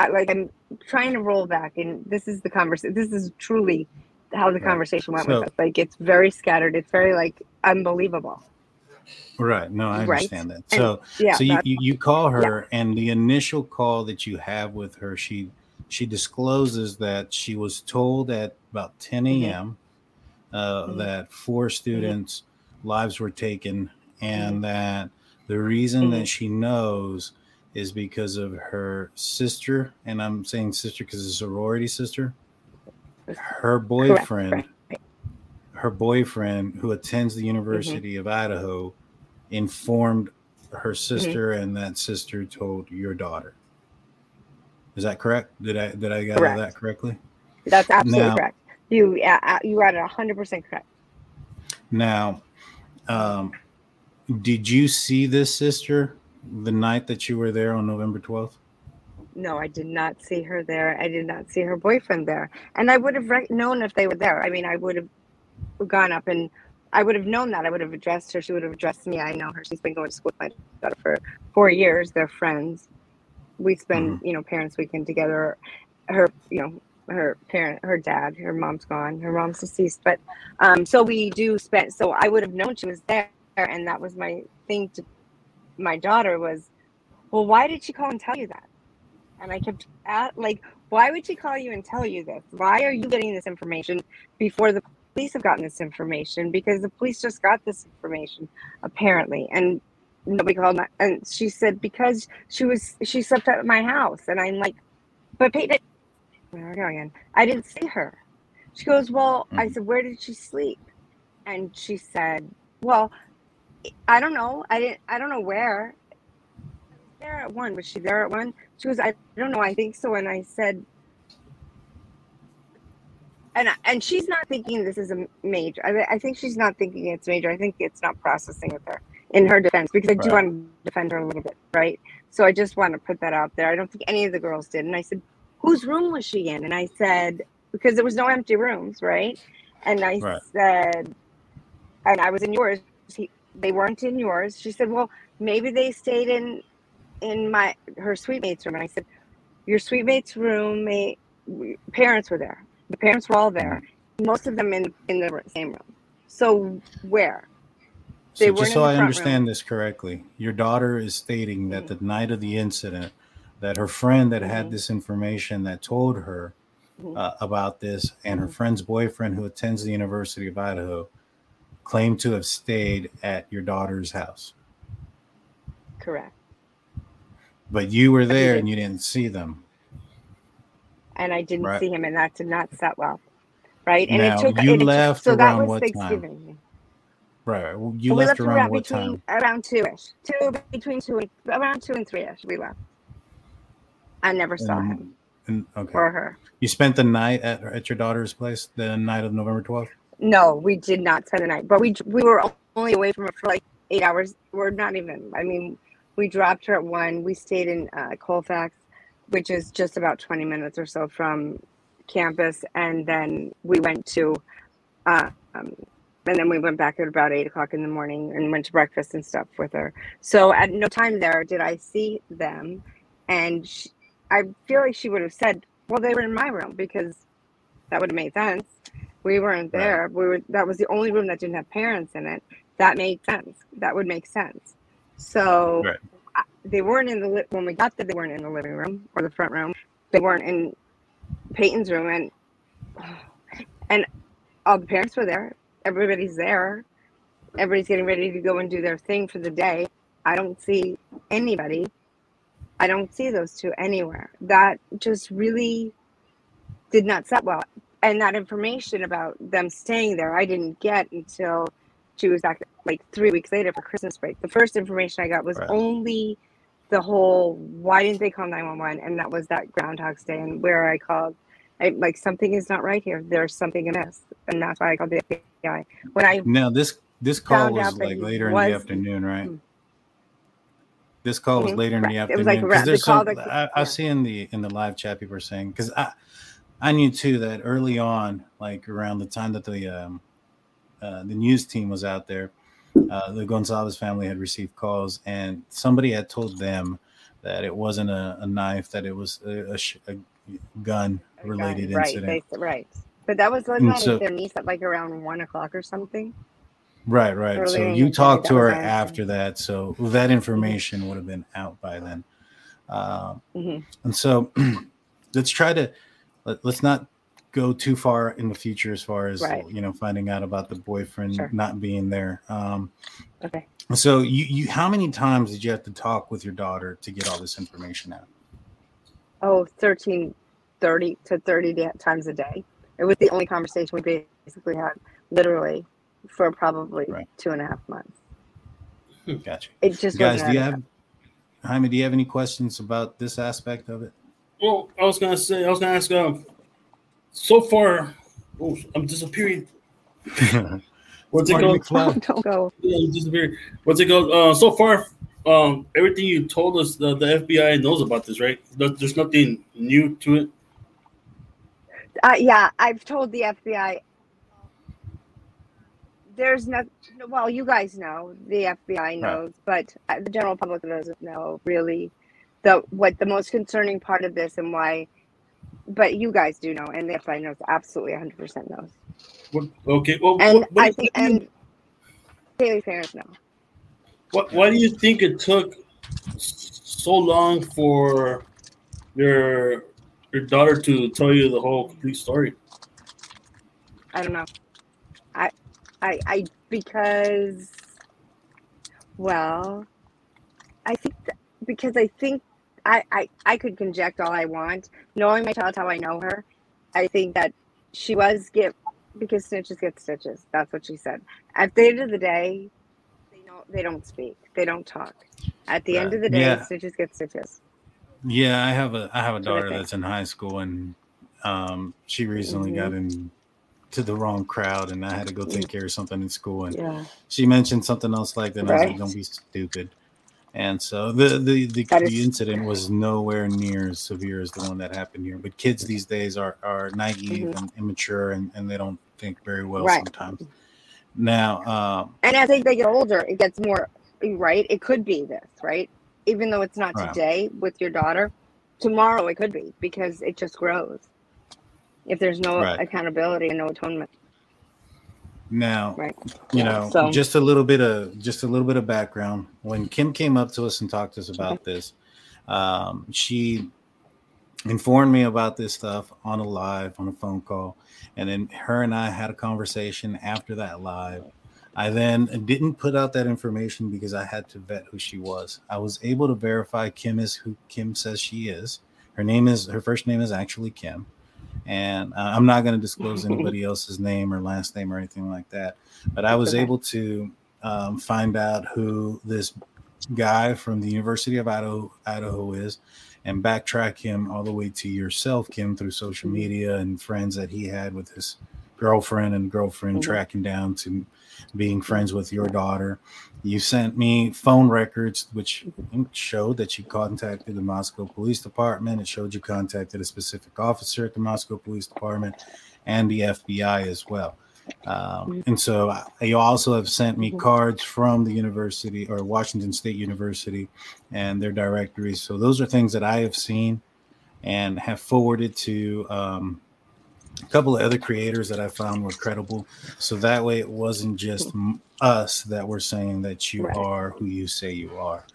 I, like I'm trying to roll back, and this is the conversation. This is truly how the Right. conversation went So- with us. Like it's very scattered. It's very like unbelievable. Right. No, I Right. understand that. And, So, yeah, so you, you, you call her, and the initial call that you have with her, she she discloses that she was told at about 10 Mhm. a.m. Uh, Mhm. that four students' lives were taken, and Mm-hmm. that the reason that she knows is because of her sister, and I'm saying sister because it's a sorority sister. Her Correct, boyfriend, correct. Her boyfriend, who attends the University of Idaho, informed her sister, and that sister told your daughter. Is that correct? Did I did I gather Correct. that correctly? That's absolutely Now- correct. You uh, uh, you got it hundred percent correct. Now, um, did you see this sister the night that you were there on November twelfth? No, I did not see her there. I did not see her boyfriend there, and I would have rec- known if they were there. I mean, I would have gone up and I would have known that. I would have addressed her. She would have addressed me. I know her. She's been going to school with my daughter for four years. They're friends. We spend, you know, parents' weekend together. Her, you know, her parent, her dad, her mom's gone. Her mom's deceased, but um, so we do spend. So I would have known she was there, and that was my thing to my daughter was, well, why did she call and tell you that? And I kept at like, why would she call you and tell you this? Why are you getting this information before the police have gotten this information? Because the police just got this information, apparently, and nobody called. My, and she said because she was she slept at my house, and I'm like, but Peyton, there we go again. I didn't see her. She goes, well, I Mhm. said, where did she sleep? And she said, well, I don't know. I didn't. I don't know where. There at one. Was she there at one? She goes. I don't know. I think so. And I said, and and she's not thinking this is a major. I, I think she's not thinking it's major. I think it's not processing with her in her defense because I do Right. want to defend her a little bit, right? So I just want to put that out there. I don't think any of the girls did. And I said, whose room was she in? And I said, because there was no empty rooms, right? And I Right. said, and I was in yours. He, they weren't in yours. She said, well, maybe they stayed in in my her suite mate's room. And I said, your suite mate's room, may, parents were there. The parents were all there. Most of them in in the same room. So where? They So just so I understand this correctly, your daughter is stating that the night of the incident, that her friend that had Mhm. this information that told her Mhm. uh, about this, and her Mhm. friend's boyfriend who attends the University of Idaho, claimed to have stayed at your daughter's house, Correct. but you were there and you didn't see them. And I didn't Right. see him, and that did not set well. Right. And Now, it took you it- left so that was what time? Thanksgiving. Right. well, You So left, left around what between time? around two ish. Two between two and around two and three ish we left. I never saw Um, him And, okay. or her. You spent the night at, at your daughter's place the night of November 12th? No, we did not spend the night, but we we were only away from her for like eight hours. We're not even. I mean, we dropped her at one. We stayed in uh, Colfax, which is just about twenty minutes or so from campus, and then we went to, uh, um, and then we went back at about eight o'clock in the morning and went to breakfast and stuff with her. So at no time there did I see them, and she, I feel like she would have said, "Well, they were in my room," because that would have made sense. We weren't Right. there. We were. That was the only room that didn't have parents in it. That made sense. That would make sense. So Right. They weren't in the li- when we got there. They weren't in the living room or the front room. They weren't in Peyton's room, and and all the parents were there. Everybody's there. Everybody's getting ready to go and do their thing for the day. I don't see anybody. I don't see those two anywhere. That just really did not set well. And that information about them staying there, I didn't get until she was back like three weeks later for Christmas break. The first information I got was Right. only the whole why didn't they call 911? And that was that Groundhog's Day, and where I called. I, like something is not right here. There's something amiss, and that's why I called the FBI. When I Now this this call was like later in the afternoon, right? Mm. This call was Mhm, later in the correct. It was afternoon like there's some. I, yeah. I see in the in the live chat people are saying because I I knew too that early on, like around the time that the um, uh, the news team was out there, uh, the Goncalves family had received calls and somebody had told them that it wasn't a, a knife, that it was a, a, sh- a gun related right, incident. They, right. But that was wasn't so- their niece at like around one o'clock or something. Right, right. So you talked to her Mm-hmm. after that, so that information would have been out by then. Um, Mhm. and so let's try to let, let's not go too far in the future as far as Right. you know finding out about the boyfriend Sure. not being there. Um, Okay. so you, you how many times did you have to talk with your daughter to get all this information out? Oh, 13, 30 to 30 times a day. It was the only conversation we basically had, literally, for probably Right. two and a half months. Gotcha. It just Guys, wasn't do you have Jaime? Do you have any questions about this aspect of it? Well, I was gonna say, I was gonna ask. Um, so far, oh, I'm disappearing. What's it Marty called? Don't go. Yeah, I'm disappearing. What's it called? Uh, so far, um, everything you told us, the, the FBI knows about this, right? There's nothing new to it. Uh, yeah, I've told the FBI. There's no, well, you guys know, the FBI knows, but uh, the general public doesn't know really the what the most concerning part of this and why. But you guys do know, and the FBI knows absolutely 100% knows. What, okay. Well, And what, what, I think, and daily parents know. what, why do you think it took so long for your your daughter to tell you the whole complete story? I don't know. I, I, I, because, well, I think that, because I think I, I, I could conject all I want. Knowing my child how I know her, I think that she was get because snitches get stitches. That's what she said. At the end of the day, they don't they don't speak. They don't talk. At the end of the day, Yeah. snitches get stitches. Yeah, I have a I have a That's what I daughter that's in high school, and um, she recently Mhm. got in to the wrong crowd, and I had to go take care of something in school, and Yeah. she mentioned something else like that. And I was like, "Don't be stupid." And so the the the, the incident was nowhere near as severe as the one that happened here. But kids these days are are naive and immature, and, and they don't think very well Mm-hmm. Right. sometimes. Now, um, And as they get older, it gets more right. It could be this, right? Even though it's not Right. today with your daughter, tomorrow it could be because it just grows. If there's no Right. accountability and no atonement, now right? you know so- just a little bit of just a little bit of background. When kim came up to us and talked to us about this um, she informed me about this stuff on a live on a phone call. And then her and i had a conversation after that live. I then didn't put out that information because i had to vet who she was. I was able to verify kim is who kim says she is. Her name is her first name is actually kim and uh, I'm not going to disclose anybody else's name or last name or anything like that. But I was able to um, find out who this guy from the University of Idaho, Idaho is, and backtrack him all the way to yourself, Kim, through social media and friends that he had with his girlfriend and girlfriend Mhm. tracking down to being friends with your daughter. You sent me phone records, which showed that you contacted the Moscow Police Department. It showed you contacted a specific officer at the Moscow Police Department and the FBI as well. Um, and so uh, you also have sent me cards from the university or Washington State University and their directories. So those are things that I have seen and have forwarded to um, a couple of other creators that I found were credible. So that way it wasn't just us that were saying that you Right. are who you say you are.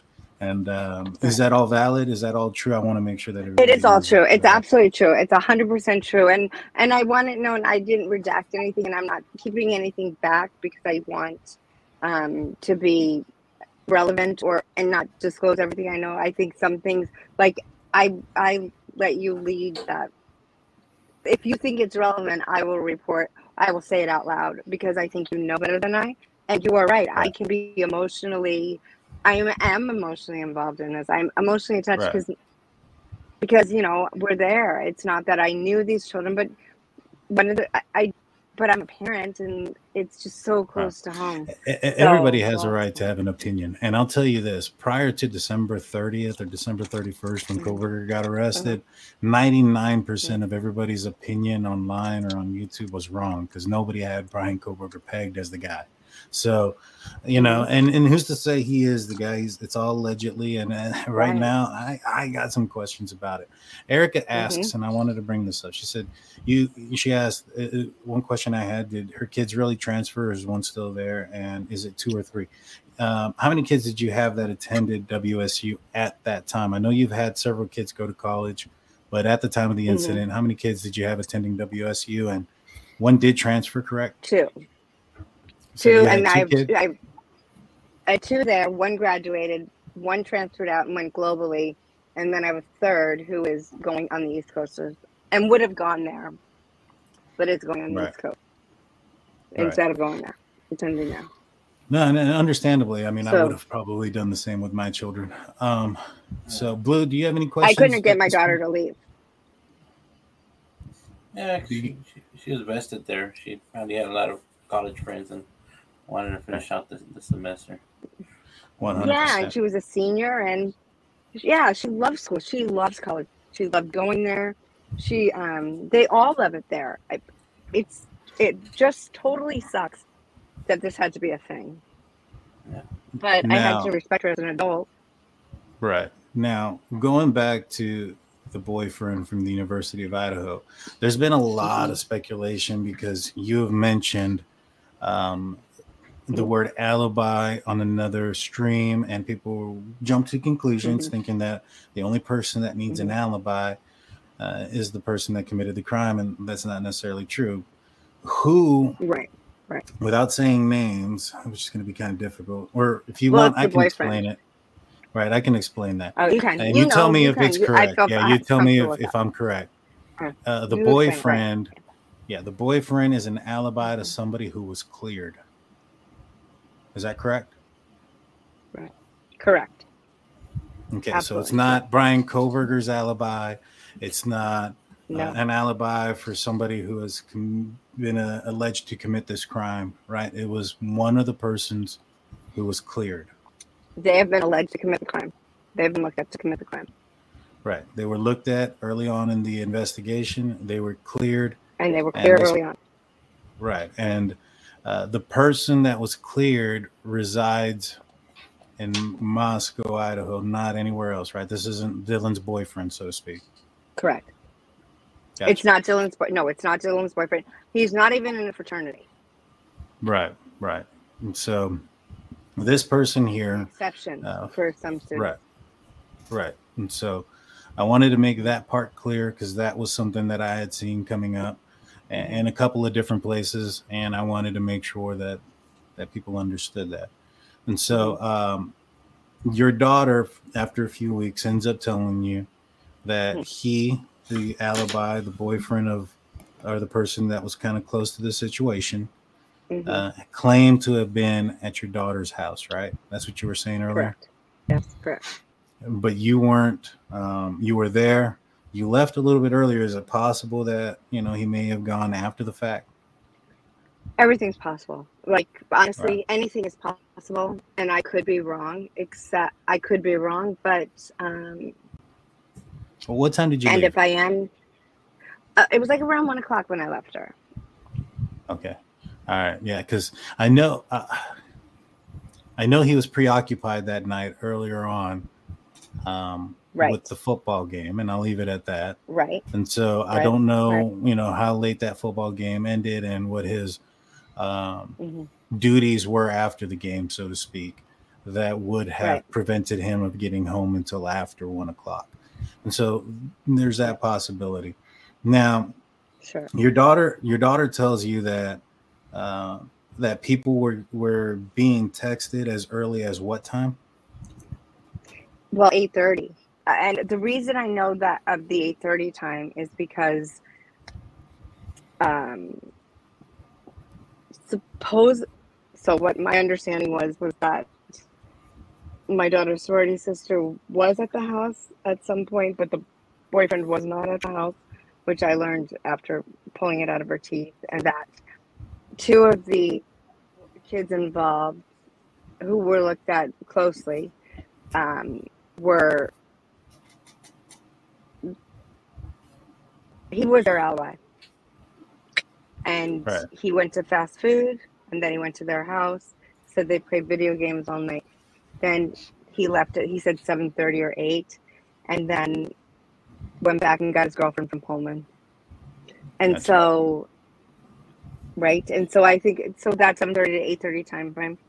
And um, is that all valid? Is that all true? I want to make sure that it is all true. It's absolutely true. It's a hundred percent true. And and I want it known. I didn't redact anything, and I'm not keeping anything back because I want um, to be relevant or and not disclose everything I know. I think some things like I I let you lead that. If you think it's relevant, I will report. I will say it out loud because I think you know better than I. And you are right. I can be emotionally. I am, am emotionally involved in this. I'm emotionally attached Right. because because you know we're there. It's not that I knew these children, but one of the I, I but I'm a parent, and it's just so close to home. Everybody So, has a right to have an opinion. And I'll tell you this prior to December 30th or December 31st, when. Kohberger got arrested, Uh-huh. 99% of everybody's opinion online or on YouTube was wrong because nobody had Bryan Kohberger pegged as the guy. So, you know, Mm-hmm. and, and who's to say he is the guy? He's, it's all allegedly. And uh, right, Right. now, I, I got some questions about it. Erica asks, and I wanted to bring this up. She said, you, she asked uh, uh, one question I had Did her kids really transfer? Is one still there? And is it two or three? Um, how many kids did you have that attended WSU at that time? I know you've had several kids go to college, but at the time of the Mhm. incident, how many kids did you have attending WSU? And one did transfer, correct? Two. So two, had and two I've. I, I had two there. One graduated, one transferred out and went globally, and then I have a third who is going on the East Coast of- and would have gone there, but it's going on the Right. East Coast Right. instead of going there, It's attending there. No, and and understandably, I mean, I would have probably done the same with my children. Um, so, Blue, do you have any questions? I couldn't get my daughter to leave. Yeah, she, she, she was vested there. She probably had a lot of college friends and wanted to finish out the, the semester. 100%. Yeah, and she was a senior, and yeah, she loves school. She loves college. She loved going there. She, um, they all love it there. I, it's, it just totally sucks that this had to be a thing. Yeah. But I had to respect her as an adult. Right. Now, going back to the boyfriend from the University of Idaho, there's been a lot of speculation because you have mentioned um, the word alibi on another stream, and people jump to conclusions Mhm. thinking that the only person that needs an alibi uh, is the person that committed the crime, and that's not necessarily true. Who, Right. Right, without saying names, which is going to be kind of difficult, or if you Well, want, I can boyfriend. explain it. Right, I can explain that. Oh, you can. And you, know, tell me you if can. it's correct. yeah, you tell me if, if. I'm correct. Uh, Uh, the you explain it, right. boyfriend, yeah, the boyfriend is an alibi to somebody who was cleared. Is that correct? Right. Correct. Okay, so it's not Bryan Kohberger's alibi. It's not uh, an alibi for somebody who has com- been uh, alleged to commit this crime, right? It was one of the persons who was cleared. They have been alleged to commit the crime. They've been looked at to commit the crime, Right. They were looked at early on in the investigation. They were cleared. and they were And clear early on. Right. And uh, the person that was cleared resides in Moscow, Idaho, not anywhere else, right? This isn't Dylan's boyfriend, so to speak. Correct. Gotcha. It's not Dylan's boy. No, it's not Dylan's boyfriend. He's not even in a fraternity. Right, right. And so this person here, Exception Uh, for some students. right, right. And so I wanted to make that part clear because that was something that I had seen coming up a- in a couple of different places, and I wanted to make sure that that people understood that. And so um, your daughter, after a few weeks, ends up telling you that Hmm. he, the alibi, the boyfriend of, or the person that was kind of close to the situation, Mhm. uh, claimed to have been at your daughter's house, right? That's what you were saying earlier. correct. Yes, correct. But you weren't. Um, you were there. You left a little bit earlier. Is it possible that you know he may have gone after the fact? Everything's possible. Like honestly, anything is possible, and I could be wrong. Except I could be wrong, but um, Well, what time did you and leave? if I am, uh, it was like around one o'clock when I left her. Okay. All right. Yeah, because I know. Uh, I know he was preoccupied that night earlier on, um, Right. with the football game, and I'll leave it at that. Right. And so I don't know, you know, how late that football game ended and what his um, hmm duties were after the game, so to speak, that would have Right. prevented him of getting home until after one o'clock. And so there's that possibility. Now, Sure. your daughter, your daughter tells you that uh, that people were were being texted as early as what time? Well, eight thirty, and the reason I know that of the eight thirty time is because, um, suppose. So what my understanding was was that my daughter's sorority sister was at the house at some point, but the boyfriend was not at the house, which I learned after pulling it out of her teeth, and that two of the kids involved who were looked at closely um, were he was their ally. And Right. he went to fast food and then he went to their house. Said they played video games all night. Then he left it he said 7.30 or 8 and then went back and got his girlfriend from pullman. And so right? And so i think so that 7.30 to 8.30 time frame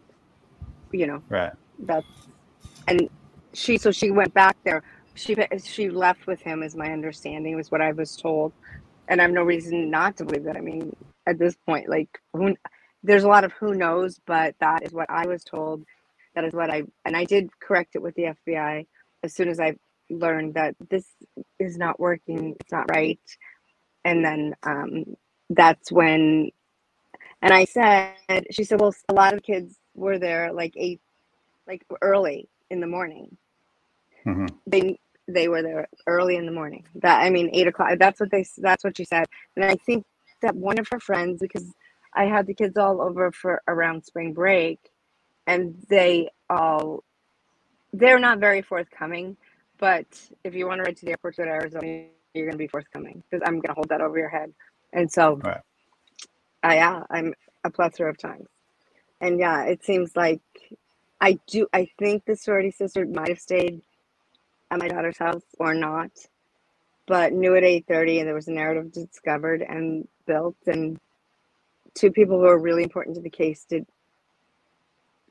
you know Right. that's and she so she went back there she she left with him is my understanding was what i was told. And i have no reason not to believe that. I mean at this point like who there's a lot of who knows but that is what i was told. That is what i and i did correct it with the fbi as soon as i learned that this is not working it's not right. And then um that's when and i said she said well a lot of kids were there like eight like early in the morning. Mhm. they they were there early in the morning. That i mean eight o'clock that's what they that's what she said. And i think that one of her friends because i had the kids all over for around spring break and they all they're not very forthcoming but if you want to ride to the airport to arizona you're going to be forthcoming because i'm going to hold that over your head. And so Right. I, yeah i'm a plethora of times. And yeah it seems like i do i think the sorority sister might have stayed at my daughter's house or not but knew at 8.30 and there was a narrative discovered and built and two people who are really important to the case did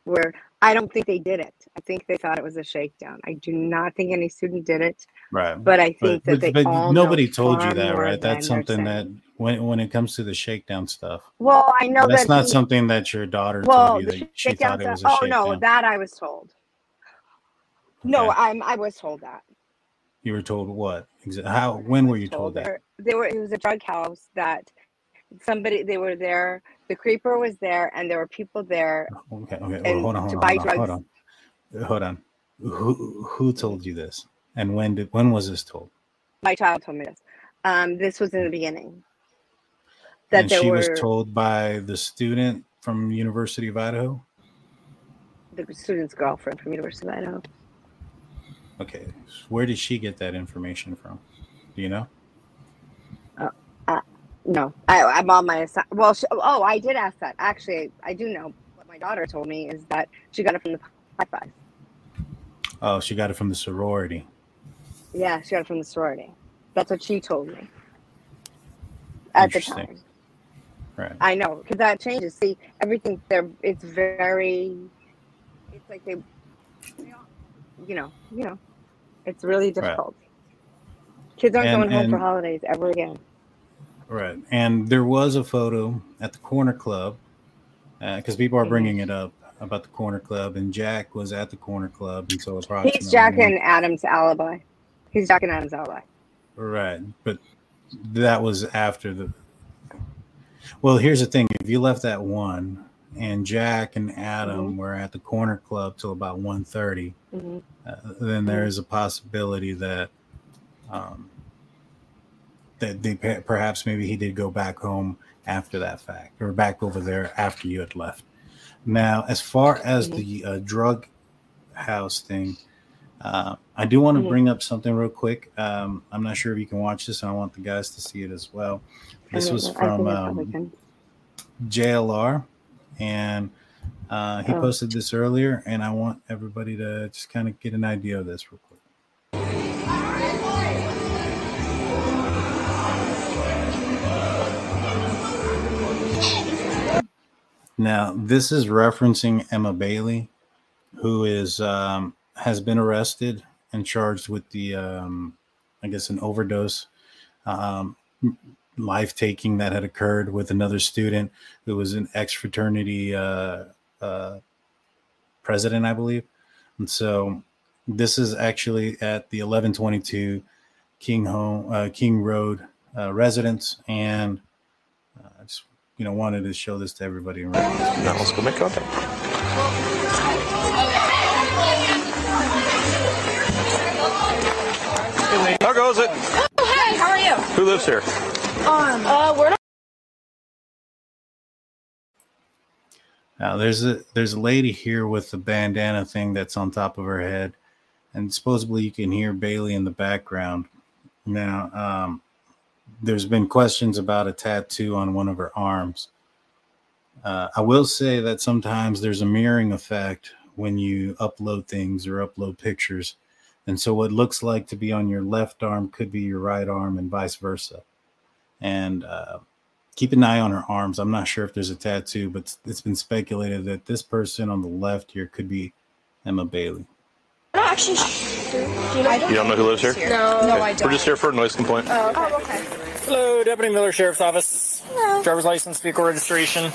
where i don't think they did it i think they thought it was a shakedown i do not think any student did it Right. but i think But, that but, they all nobody told you that, right? That's something that when when it comes to the shakedown stuff, well i know that's that not he- something that your daughter well told you that she shakedown thought it was a stuff- oh shakedown. no that i was told no Okay. i'm i was told that You were told what? How? When were you told that? there, were it was a drug house that somebody they were there the creeper was there and there were people there Okay. Okay. Well, hold on. Hold on. Hold on. Hold drugs. on. Hold on. Who who told you this? And when did when was this told? my child told me this um this was in the beginning that and she were was told by the student from University of Idaho. the student's girlfriend from university of idaho Okay. Where did she get that information from? Do you know? Uh, uh, no I, i'm on my well she, oh i did ask that actually i do know what my daughter told me is that she got it from the Pi Phi. Oh, she got it from the sorority. yeah she got it from the sorority that's what she told me at the time Right. I know because that changes. See, everything there, it's very, it's like they, they all- you know, you know, it's really difficult. Kids aren't And- going home for holidays ever again. Right. And there was a photo at the corner club uh, because people are bringing it mm-hmm. up about the corner club, and Jack was at the corner club until approximately. He's Jack and Adam's alibi. He's Jack and Adam's alibi. Right. But that was after the. Well, here's the thing: if you left that one, and Jack and Adam Mhm. were at the corner club till about 1.30, hmm uh, then there is a possibility that um, that they perhaps maybe he did go back home after that fact or back over there after you had left. Now, as far as Mhm. the uh, drug house thing, uh, I do want to Mhm. bring up something real quick. Um, I'm not sure if you can watch this, and I want the guys to see it as well. This was from um, JLR, and uh, he posted this earlier, and I want everybody to just kind of get an idea of this real quick. Now, this is referencing Emma Bailey, who is um, has been arrested and charged with the, um, I guess, an overdose. Um, life taking that had occurred with another student who was an ex fraternity uh, uh, president, I believe. And so this is actually at the 1122 King Home uh, King Road uh, residence, and uh, I just you know wanted to show this to everybody around. Now let's go make contact. How goes it? Oh, hey, how are you? Who lives here? Um, uh, we're not. Now there's a there's a lady here with the bandana thing that's on top of her head, and supposedly you can hear Bailey in the background. Now, um, there's been questions about a tattoo on one of her arms. Uh, I will say that sometimes there's a mirroring effect when you upload things or upload pictures, and so what looks like to be on your left arm could be your right arm, and vice versa. And uh, keep an eye on her arms. I'm not sure if there's a tattoo, but it's been speculated that this person on the left here could be Emma Bailey. We're not actually sure. Do you know? You don't know who lives here? No, no, Okay. I don't. We're just here for a noise complaint. Oh, okay. Hello, Deputy Miller Sheriff's Office. Hello. Driver's license, vehicle registration.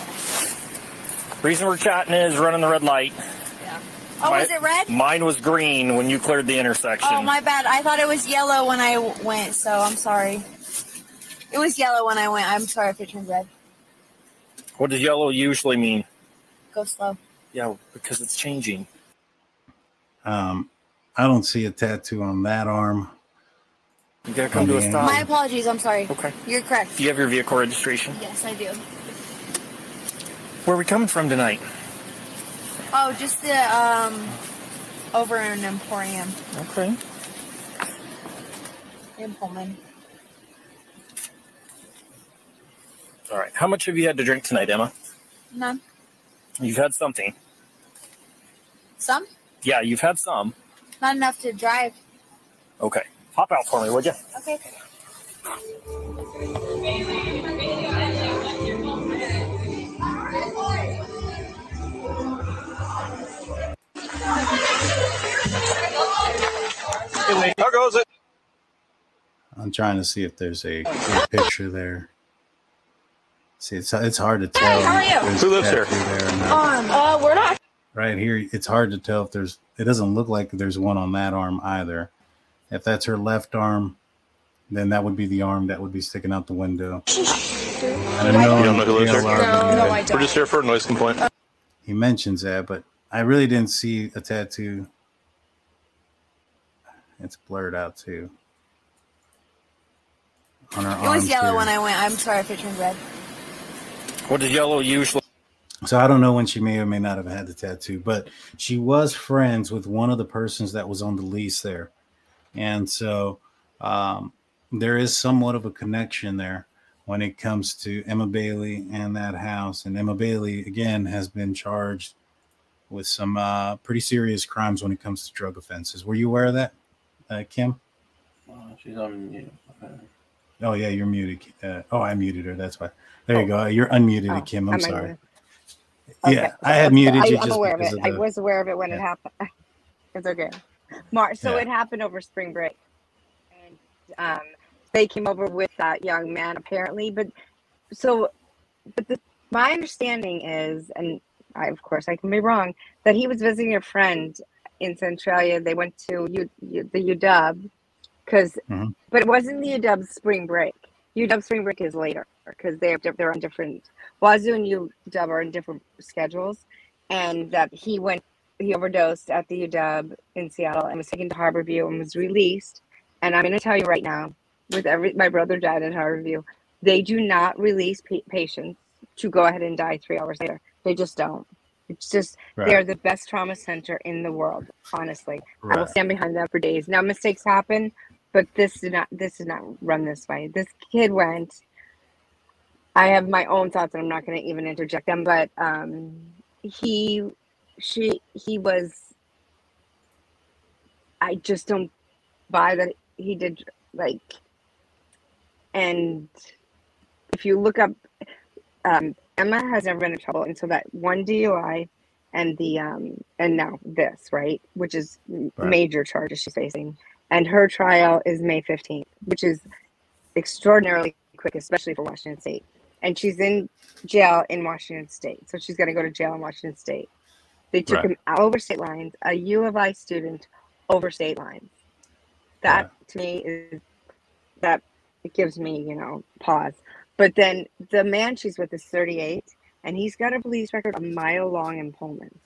Reason we're chatting is running the red light. Yeah. Oh, My- was it red? Mine was green when you cleared the intersection. Oh, my bad. I thought it was yellow when I went, so I'm sorry. It was yellow when I went. I'm sorry if it turned red. What does yellow usually mean? Go slow. Yeah, because it's changing. Um, I don't see a tattoo on that arm. You gotta come to a stop. My apologies. I'm sorry. Okay. You're correct. Do you have your vehicle registration? Yes, I do. Where are we coming from tonight? Oh, just the um, over in Emporium Okay. in Pullman. All right. How much have you had to drink tonight, Emma? None. You've had something. Some. Yeah, you've had some. Not enough to drive. Okay. Hop out for me, would you? Okay. How goes it? I'm trying to see if there's a good picture there. See, it's it's hard to tell. how are you? Who lives here? tattoo There. Um, uh, we're not. Right here, it's hard to tell if there's. It doesn't look like there's one on that arm either. If that's her left arm, then that would be the arm that would be sticking out the window. I don't know. You don't know who lives here? No, no, I We're just here for a noise complaint. He mentions that, but I really didn't see a tattoo. It's blurred out too. On her It was yellow here. when I went. I'm sorry if it turned red. What does yellow usually? So I don't know when she may or may not have had the tattoo, but she was friends with one of the persons that was on the lease there, and so um, there is somewhat of a connection there when it comes to Emma Bailey and that house. And Emma Bailey again has been charged with some uh, pretty serious crimes when it comes to drug offenses. Were you aware of that, uh, Kim? Uh, she's on mute. Uh, Oh yeah, you're muted. Uh, oh, I muted her. That's why. There you go. You're unmuted, Oh, Kim. I'm am sorry. muted? Yeah, I had muted I, you I'm just aware of it. of I was aware of it when it happened. It's okay. March. So Yeah. it happened over spring break, and um, they came over with that young man apparently. But so, but the, my understanding is, and I, of course I can be wrong, that he was visiting a friend in Centralia. They went to U, U, the UW because, Mhm. but it wasn't the UW spring break. UW spring break is later because they're they're on different. Wazoo and UW are in different schedules, and that he went he overdosed at the UW in Seattle and was taken to Harborview and was released. And I'm going to tell you right now, with every my brother died at Harborview, they do not release pa- patients to go ahead and die three hours later. They just don't. It's just they're the best trauma center in the world. Honestly, I will Right. stand behind them for days. Now mistakes happen, but this did not. This did not run this way. This kid went. I have my own thoughts, and I'm not going to even interject them. But um, he, she, he was. I just don't buy that he did like. And if you look up, um, Emma has never been in trouble until that one DUI, and the um, and now this right, which is Right. major charges she's facing, and her trial is May 15th, which is extraordinarily quick, especially for Washington State. And she's in jail in Washington State, so she's going to go to jail in Washington State. They took Right. him out over state lines, a U of I student over state lines. That to me is that it gives me, you know, pause. But then the man she's with is 38, and he's got a police record a mile long in Pullman.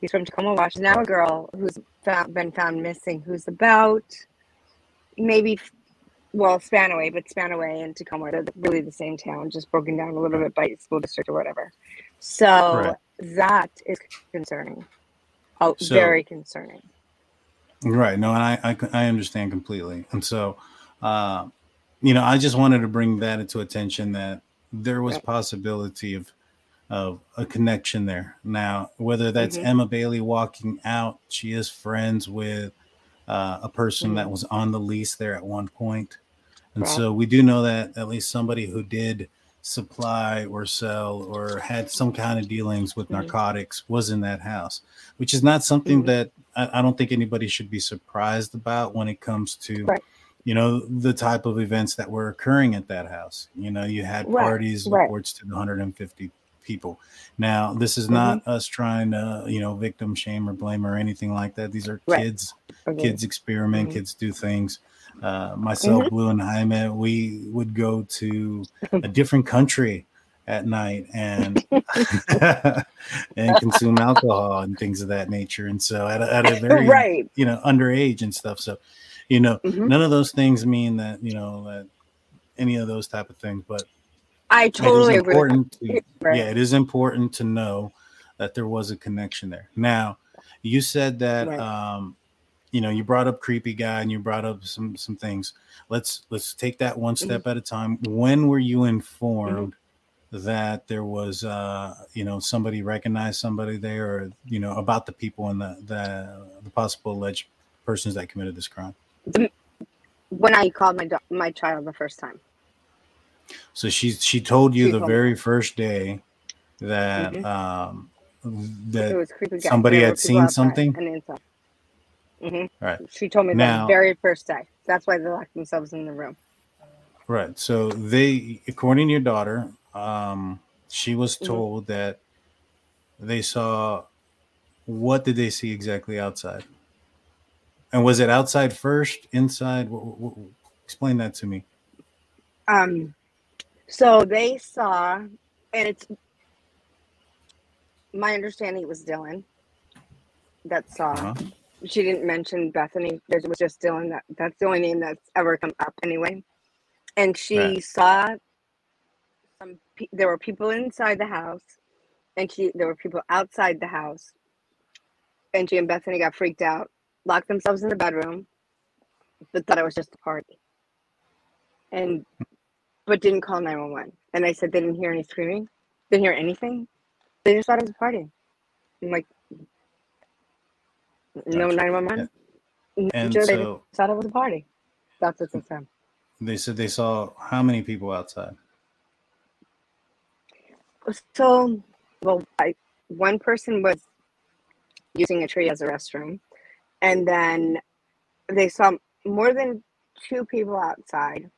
He's from Tacoma, Washington. Now a girl who's found, been found missing, who's about maybe, well, Spanaway, but Spanaway and Tacoma are really the same town, just broken down a little bit by school district or whatever. So Right. that is concerning. Oh, So- very concerning. Right. No, and I, I I understand completely. And so, uh, you know, I just wanted to bring that into attention that there was possibility of of a connection there. Now, whether that's Mhm. Emma Bailey walking out, she is friends with uh, a person mm-hmm. that was on the lease there at one point. And Right. so we do know that at least somebody who did supply or sell or had some kind of dealings with mm-hmm. narcotics was in that house, which is not something mm-hmm. that I, I don't think anybody should be surprised about when it comes to, you know, the type of events that were occurring at that house. You know, you had Right, parties right. upwards to 150 people. Now, this is not us trying to, you know, victim shame or blame or anything like that. These are Right. kids. Mhm. Kids experiment. Mhm. Kids do things. Uh, myself, Mhm. Blue, and Jaime, we would go to a different country at night and and consume alcohol and things of that nature. And so at a, at a very Right. you know underage and stuff. So you know Mhm. none of those things mean that you know that any of those type of things. But I totally agree. to, yeah it is important to know that there was a connection there now you said that Right. um you know you brought up creepy guy and you brought up some some things let's let's take that one Mm-hmm. step at a time when were you informed that there was uh you know somebody recognized somebody there or you know about the people and the the, the possible alleged persons that committed this crime When I called my do- my child the first time. So she she told you She the told me. very first day that Mhm. um that was creepy guy. somebody had seen something. And inside. hmm Right. She told me Now- the very first day. That's why they locked themselves in the room. Right. So they according to your daughter, um she was Mhm. told that they saw what did they see exactly outside? And was it outside first, inside? Wh- wh- explain that to me. Um, so they saw, and it's my understanding it was Dylan that saw. Uh-huh. She didn't mention Bethany. It was just Dylan. That that's the only name that's ever come up anyway. And she Right. saw some. There were people inside the house, and she there were people outside the house. And she and Bethany got freaked out, locked themselves in the bedroom, but thought it was just a party. And but didn't call 911. And I said they didn't hear any screaming, didn't hear anything. They just thought it was a party. I'm like, no 911. No, And they so- just thought it was a party. That's what they said. They said they saw how many people outside? So, well, I, one person was using a tree as a restroom, and then they saw more than two people outside,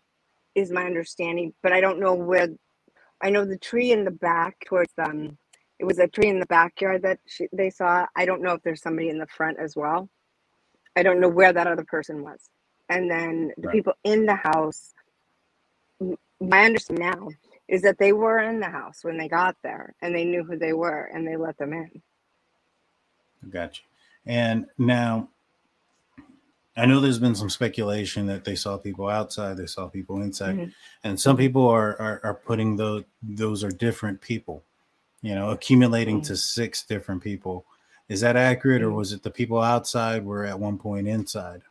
is my understanding. But I don't know where. I know the tree in the back towards them. It was a tree in the backyard that she, they saw. I don't know if there's somebody in the front as well. I don't know where that other person was. And then the Right. people in the house. My understanding now is that they were in the house when they got there, and they knew who they were, and they let them in. Gotcha. And now, I know there's been some speculation that they saw people outside, they saw people inside, Mhm. and some people are are, are putting those those are different people, you know, accumulating to six different people. Is that accurate, or was it the people outside were at one point inside?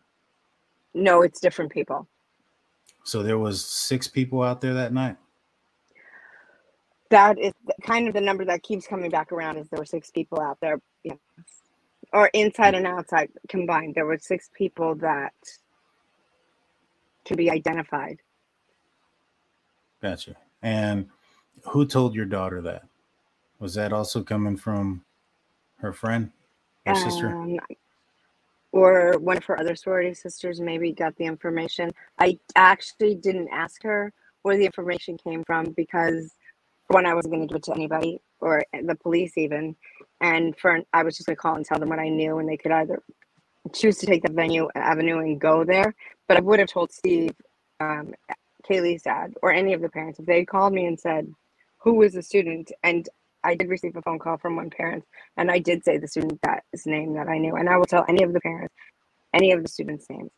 No, it's different people. So there was six people out there that night. That is kind of the number that keeps coming back around. Is there were six people out there, yes. Or inside and outside combined. There were six people that to be identified. Gotcha. And who told your daughter that? Was that also coming from her friend, her sister? Um, or one of her other sorority sisters maybe got the information. I actually didn't ask her where the information came from because one, I wasn't going to give it to anybody or the police even, and for I was just going to call and tell them what I knew, and they could either choose to take the venue avenue and go there. But I would have told Steve, um, Kaylee's dad, or any of the parents if they called me and said, "Who was the student?" and I did receive a phone call from one parent, and I did say the student that's name that I knew, and I will tell any of the parents, any of the students' names.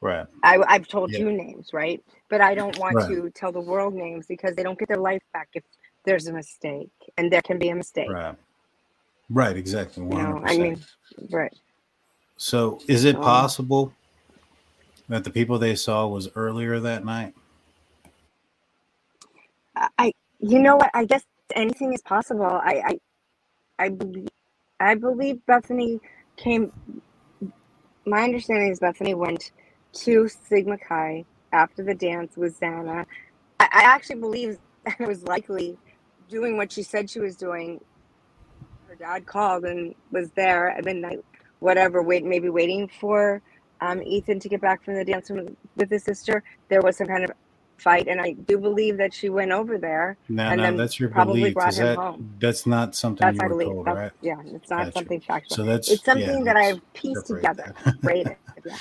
Right. I, I've told Yeah. you names, right? But I don't want Right. to tell the world names because they don't get their life back if there's a mistake, and there can be a mistake. Right. Right. Exactly. You know, I mean, right. So, is it Um, possible that the people they saw was earlier that night? I- you know what? I guess anything is possible. I, I, I believe, I believe Bethany came. My understanding is Bethany went to Sigma Chi after the dance with Xana. I, I actually believe it was likely doing what she said she was doing. Dad called and was there at midnight, whatever. Wait, maybe waiting for um, Ethan to get back from the dance with, with his sister. There was some kind of fight, and I do believe that she went over there No, and no, then that's your probably belief. brought Is him that home. that's not something That's you were told, That's, right? Yeah, it's not Gotcha. something factual. So that's- it's yeah, something that I've pieced together, braided. Yeah.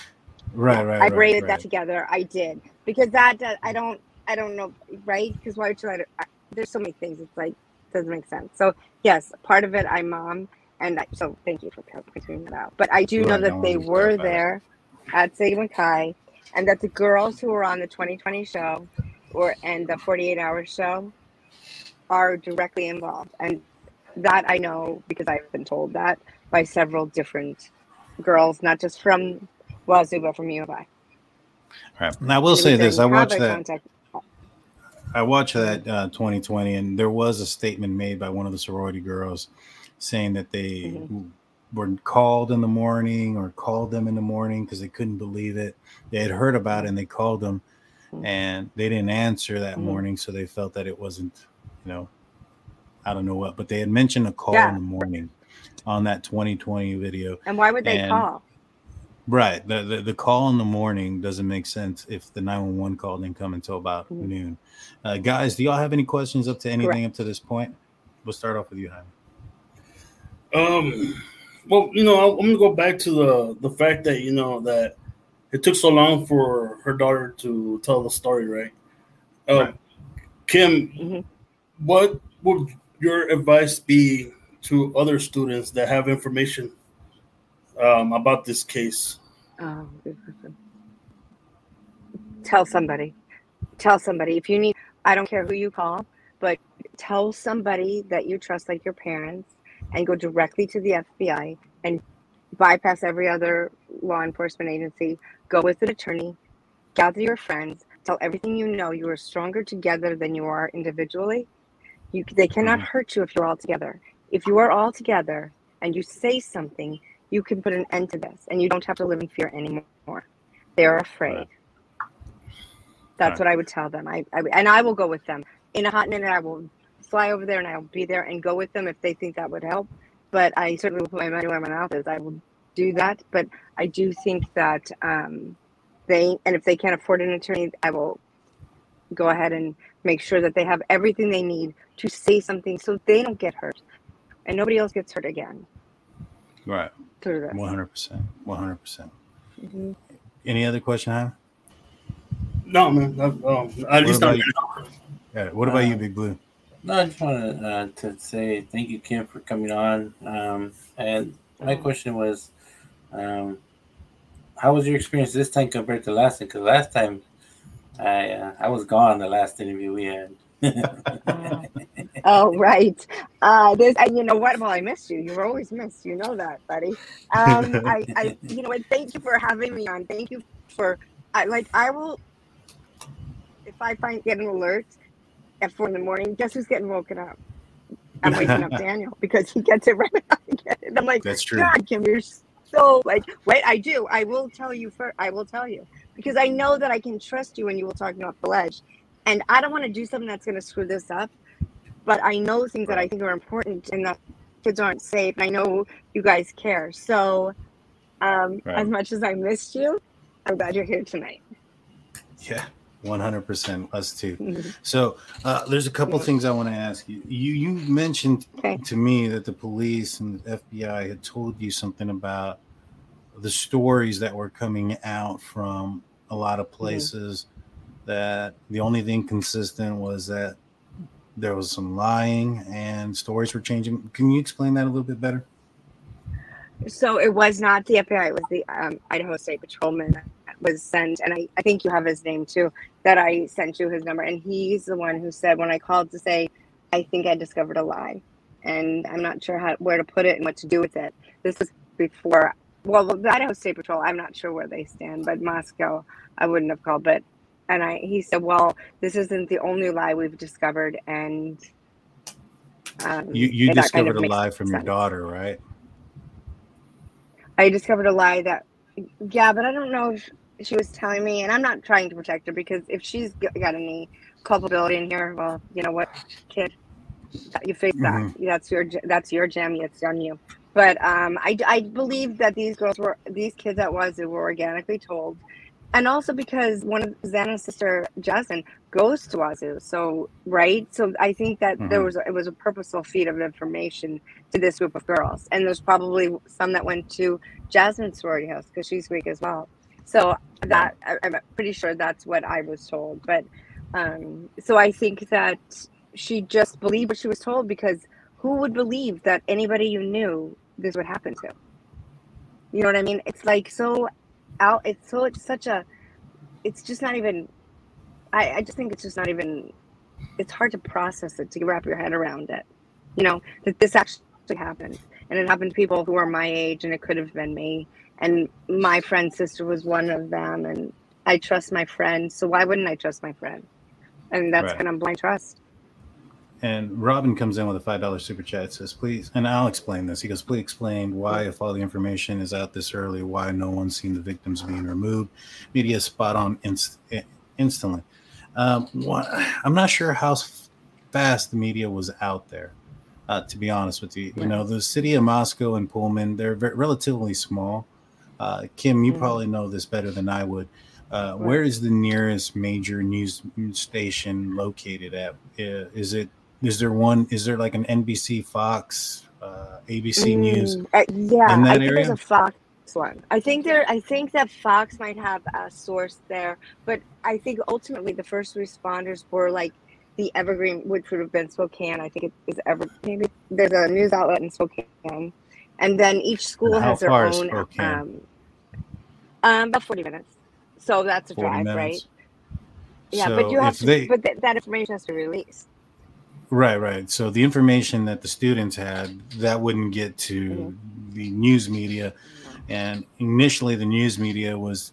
Right, right, I braided right. that together. I did because that, that I don't I don't know right because why would you let it? I, there's so many things. It's like doesn't make sense. So yes, part of it I'm mom, and I, so thank you for pointing that out. But I do know that no they were it. there at Sigma Chi, and that the girls who were on the 2020 show, or and the 48 hour show, are directly involved, and that I know because I've been told that by several different girls, not just from Wazoo, but from U of I. Right. Now, I will say this: I watched that. contact- I watched that uh, 2020, and there was a statement made by one of the sorority girls saying that they Mm-hmm. were called in the morning or called them in the morning because they couldn't believe it. They had heard about it and they called them, Mm-hmm. and they didn't answer that Mhm. morning, so they felt that it wasn't, you know, I don't know what, but they had mentioned a call Yeah. in the morning on that 2020 video. And why would they And- call? Right. The, the the call in the morning doesn't make sense if the 911 call didn't come until about Mhm. noon. Uh, guys, do y'all have any questions up to anything Correct. up to this point? We'll start off with you, Jaime. Um, well, you know, I'm gonna go back to the the fact that you know that it took so long for her daughter to tell the story, right? Um, Kim, Mm-hmm. what would your advice be to other students that have information um, about this case? Oh. Tell somebody. Tell somebody. If you need, I don't care who you call, but tell somebody that you trust, like your parents, and go directly to the FBI and bypass every other law enforcement agency. Go with an attorney, gather your friends, tell everything you know. You are stronger together than you are individually. You, they cannot hurt you if you're all together. If you are all together and you say something, you can put an end to this and you don't have to live in fear anymore. They're afraid. That's what I would tell them. I, I and I will go with them in a hot minute. I will fly over there and I'll be there and go with them if they think that would help. But I certainly will put my money where my mouth is. I will do that. But I do think that um, they and if they can't afford an attorney, I will go ahead and make sure that they have everything they need to say something so they don't get hurt and nobody else gets hurt again Right. through this. 100%. 100%. Mhm. Any other question, Jaime? No, man. uh, um, at What least about I'm. you? Yeah, what about you, Big Blue? No, I just wanted uh, to say thank you, Kim, for coming on. Um, and my question was, um, how was your experience this time compared to last time? Because last time I uh, I was gone the last interview we had. Oh right. Uh this and you know what? Well I missed you. You were always missed. You know that, buddy. Um I, I you know what, thank you for having me on. Thank you for I like I will if I find get an alert at four in the morning, guess who's getting woken up? I'm waking up Daniel because he gets it right when I get it. I'm like, That's true. God, Kim, you're so like wait, I do. I will tell you first I will tell you. Because I know that I can trust you when you will talk me off the ledge. And I don't want to do something that's gonna screw this up but I know things that I think are important and that kids aren't safe. And I know you guys care. So, um, Right. as much as I missed you, I'm glad you're here tonight. Yeah. One hundred percent, us too. Mhm. So uh, there's a couple things I want to ask you. You you mentioned to me that the police and the FBI had told you something about the stories that were coming out from a lot of places. That the only thing consistent was that there was some lying and stories were changing. Can you explain that a little bit better? So it was not the FBI; it was the um, Idaho State Patrolman that was sent, and I, I think you have his name too. That I sent you his number, and he's the one who said when I called to say, I think I discovered a lie, and I'm not sure how where to put it and what to do with it. This is before. Well, the Idaho State Patrol, I'm not sure where they stand, but Moscow, I wouldn't have called. But and I, he said, well, this isn't the only lie we've discovered, and um, You you that kind discovered of a lie from your daughter, right? I discovered a lie that, yeah, but I don't know if she was telling me, and I'm not trying to protect her because if she's got any culpability in here, well, you know what, kid, you face that. That's your that's your jam. It's on you. But um, I I believe that these girls were these kids that was were organically told, and also because one of Xana's sister Jasmine goes to Wazoo, so right. So I think that there Mhm. was it was a purposeful feed of information to this group of girls, and there's probably some that went to Jasmine's sorority house because she's Greek as well. So that I, I'm pretty sure that's what I was told. But um, so I think that she just believed what she was told because who would believe that anybody you knew this would happen to? You know what I mean? It's like so out. It's so it's such a. It's just not even. I I just think it's just not even. It's hard to process it to wrap your head around it. You know that this actually happened, and it happened to people who are my age, and it could have been me. And my friend's sister was one of them, and I trust my friend, so why wouldn't I trust my friend? And that's Right. kind of blind trust. And Robin comes in with a five dollar super chat. Says, "Please," and I'll explain this. He goes, "Please explain why, if all the information is out this early, why no one's seen the victims being removed. Media is spot on inst- eh, instantly. Um, what, I'm not sure how fast the media was out there. Uh, to be honest with you, you know, the city of Moscow and Pullman, they're ve- relatively small. Uh, Kim, you Mhm. probably know this better than I would. Uh, Where is the nearest major news station located at? Is it is there one? Is there like an NBC, Fox, uh, ABC News? Mm, uh, yeah, in I that think there's a Fox one. I think there. I think that Fox might have a source there, but I think ultimately the first responders were like the Evergreen, which would have been Spokane. I think it is ever maybe there's a news outlet in Spokane, and then each school has their own. Um, um, about forty minutes. So that's a 40 drive, right? Yeah, So but you have to. they- but th- that information has to be released. Right, right. So the information that the students had that wouldn't get to Mm-hmm. the news media, and initially the news media was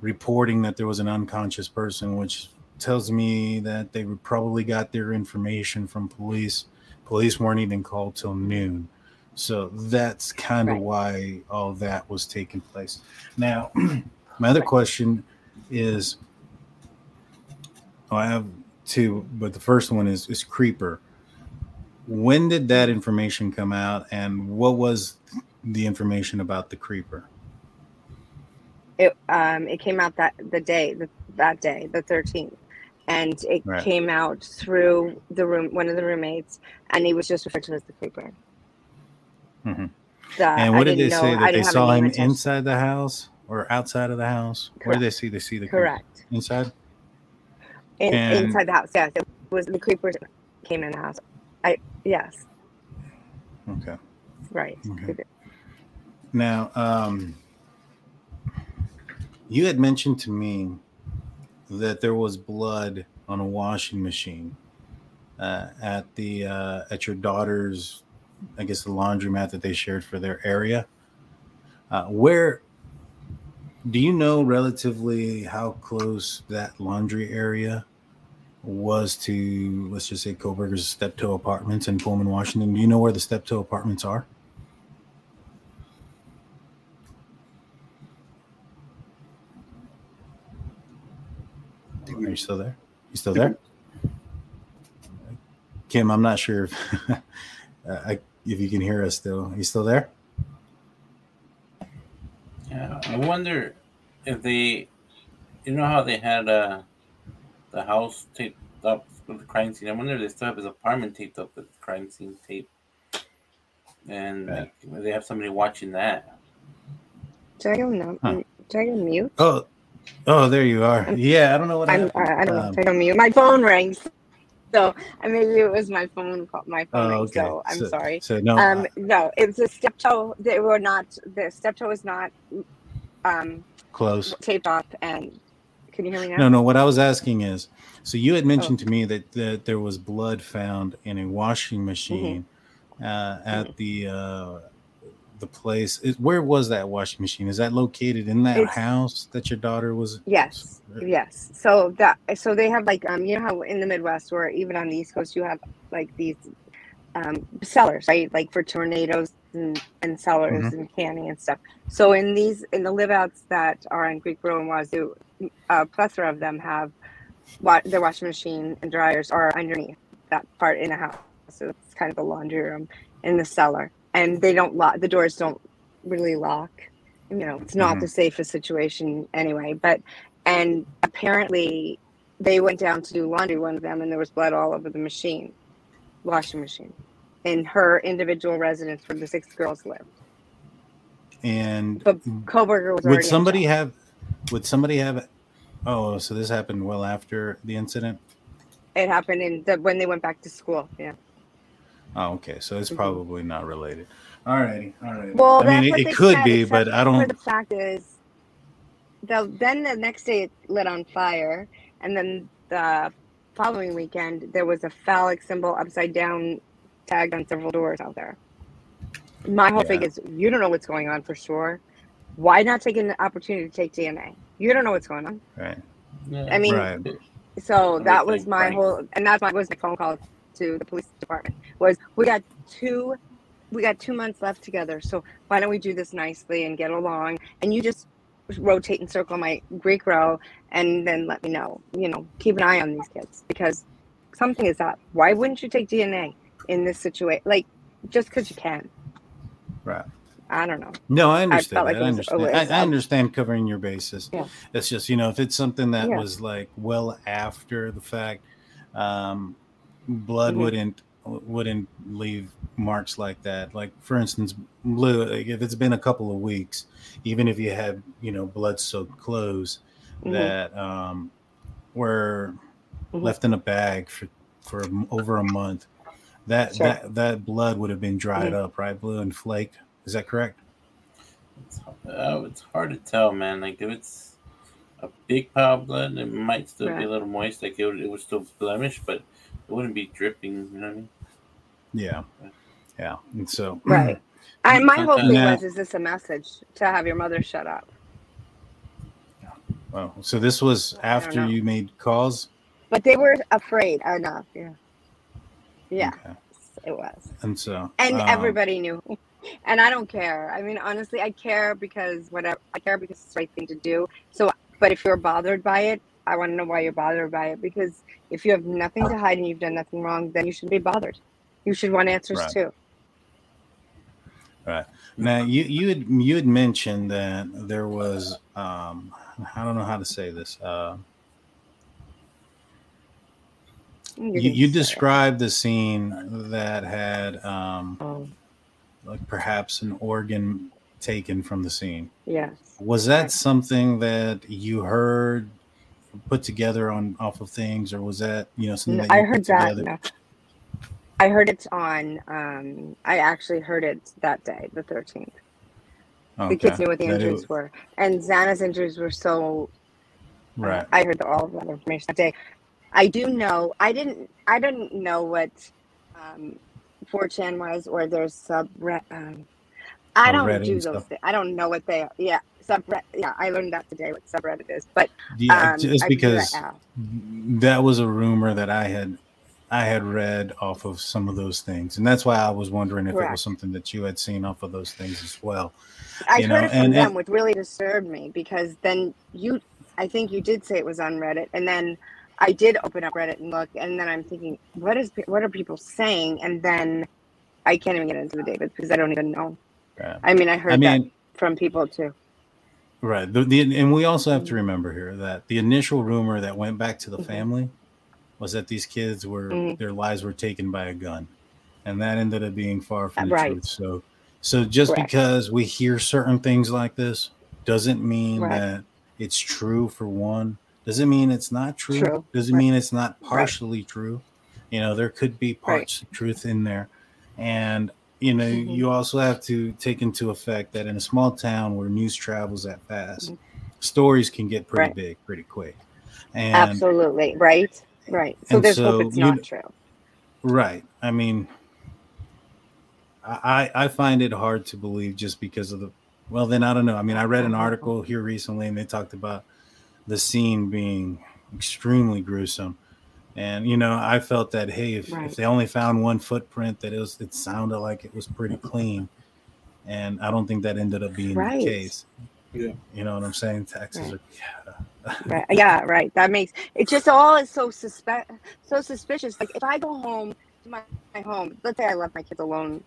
reporting that there was an unconscious person, which tells me that they would probably got their information from police. Police weren't even called till noon, so that's kind of why all that was taking place. Now, my other question is Oh, I have two, but the first one is is Creeper. When did that information come out, and what was the information about the Creeper? it um it came out that the day the, that day the 13th and it Right. came out through the room one of the roommates and he was just referred to as the creeper Mhm. the, and I what did they say know- I that they didn't have a saw him inside the house or outside of the house? Where did they see? They see the creeper? Correct. inside. In, And- inside the house yes it was the creeper came in the house i yes Okay. right Okay. Now, um, you had mentioned to me that there was blood on a washing machine uh, at the uh, at your daughter's, I guess, the laundromat that they shared for their area. Uh, where do you know relatively how close that laundry area was to, let's just say, Kohberger's Steptoe Apartments in Pullman, Washington? Do you know where the Steptoe Apartments are? Are you still there? You still there? Kim, I'm not sure if, uh, I, if you can hear us still. Are you still there? Yeah, I wonder if they, you know how they had uh, the house taped up with the crime scene. I wonder if they still have his apartment taped up with the crime scene tape. And like, they have somebody watching that. Did I go no? Huh. Did I go mute? Oh, oh, there you are. Yeah, I don't know what I'm, happened. I I don't know. Um, Did I go mute? My phone rings. So maybe it was my phone. call- My phone. Oh, rang, okay. So I'm So- sorry. so no, Um, uh, no, it was a Steptoe. They were not. The Steptoe is not. Um, close. taped up. And can you hear me now? No, no. What I was asking is, so you had mentioned Oh. to me that, that there was blood found in a washing machine Mm-hmm. uh, at the uh, the place. Is, where was that washing machine? Is that located in that It's- house that your daughter was? Yes, yes. So that so they have like um you know how in the Midwest or even on the East Coast you have like these um cellars, right? Like for tornadoes and, and cellars Mhm. and canning and stuff. So in these in the live outs that are in Greek Row and Wazoo, a plethora of them have wa- their washing machine and dryers are underneath that part in a house. So it's kind of the laundry room in the cellar. And they don't lock the doors don't really lock you know it's not Mhm. the safest situation anyway but and apparently they went down to do laundry one of them and there was blood all over the machine washing machine in her individual residence where the six girls lived And but Kohberger was would somebody have? Would somebody have? Oh, so this happened well after the incident. it happened in the, when they went back to school yeah Oh, okay. So it's Mhm. probably not related. All righty. All right. well I mean, it, it could said, be, but I don't. the fact is the, then the next day it lit on fire and then the following weekend there was a phallic symbol upside down tagged on several doors out there my whole thing is you don't know what's going on for sure why not take an opportunity to take dna you don't know what's going on Right. i mean Right. so that was my right. whole and that's my was my phone call to the police department was we got two we got two months left together so why don't we do this nicely and get along and you just rotate and circle my greek row and then let me know you know keep an eye on these kids because something is up why wouldn't you take dna in this situation like just because you can Right. I don't know No, I I understand. felt like. I understand. I, I understand covering your bases. Yeah. It's just you know if it's something that Yeah. was like well after the fact, um, blood Mhm. wouldn't wouldn't leave marks like that. Like for instance, blue. Like if it's been a couple of weeks, even if you had you know blood soaked clothes Mhm. that um, were Mhm. left in a bag for for over a month, that Sure. that that blood would have been dried Mhm. up, right? Blue and flaked. Is that correct? Uh, it's hard to tell, man. Like if it's a big pile of blood, it might still be a little moist. Like it would, it would still blemish, but it wouldn't be dripping. You know what I mean? Yeah, yeah. And so, right and my whole thing Now- was is this a message to have your mother shut up Well, so this was after you made calls, but they were afraid enough yeah yeah it was and so and um, everybody knew and i don't care i mean honestly i care because whatever i care because it's the right thing to do so but if you're bothered by it i want to know why you're bothered by it because if you have nothing to hide and you've done nothing wrong then you should be bothered you should want answers Right. too Right now, you you had you had mentioned that there was um, I don't know how to say this. Uh, You you, can you say it. described the scene that had um, Oh. Like perhaps an organ taken from the scene. yes Was that something that you heard put together on off of things, or was that you know something No, that you I heard that. No. I heard it on. Um, I actually heard it that day, the thirteenth. The kids knew what the That injuries were, and Xana's injuries were so. Right. I heard all of that information that day. I do know. I didn't. I didn't know what um, 4chan was, or there's sub. Um, I don't Reddit do those. Things. I don't know what they. Are. Yeah, subreddit. Yeah, I learned that today. What subreddit is, but Yeah, um, just because that that was a rumor that I had I had read off of some of those things, and that's why I was wondering if it was something that you had seen off of those things as well. I you heard know, it from and, them, and which really disturbed me because then you, I think you did say it was on Reddit, and then I did open up Reddit and look, and then I'm thinking, what is what are people saying? And then I can't even get into the David because I don't even know. Yeah. I mean, I heard I that from people too. Right. The, the, and we also have to remember here that the initial rumor that went back to the Mhm. family was that these kids were Mhm. their lives were taken by a gun, and that ended up being far from the right. truth. So, so just Correct. because we hear certain things like this doesn't mean Right. that it's true. For one, doesn't mean it's not true. True. Doesn't Right. mean it's not Right. partially true. You know, there could be parts of truth in there, and you know, Mhm. you also have to take into effect that in a small town where news travels that fast, stories can get pretty Right. big pretty quick. And Absolutely. Right. Right. So there's so hope it's you- not true. right. I mean, I I I find it hard to believe just because of the well, then I don't know. I mean, I read an article here recently and they talked about the scene being extremely gruesome. And you know, I felt that hey, if, Right. if they only found one footprint, that it was it sounded like it was pretty clean. And I don't think that ended up being Right. the case. Yeah. You know what I'm saying? Taxes Right. are Right. Yeah, right. That makes it just all is so suspect so suspicious. Like if I go home to my, my home, let's say I left my kids alone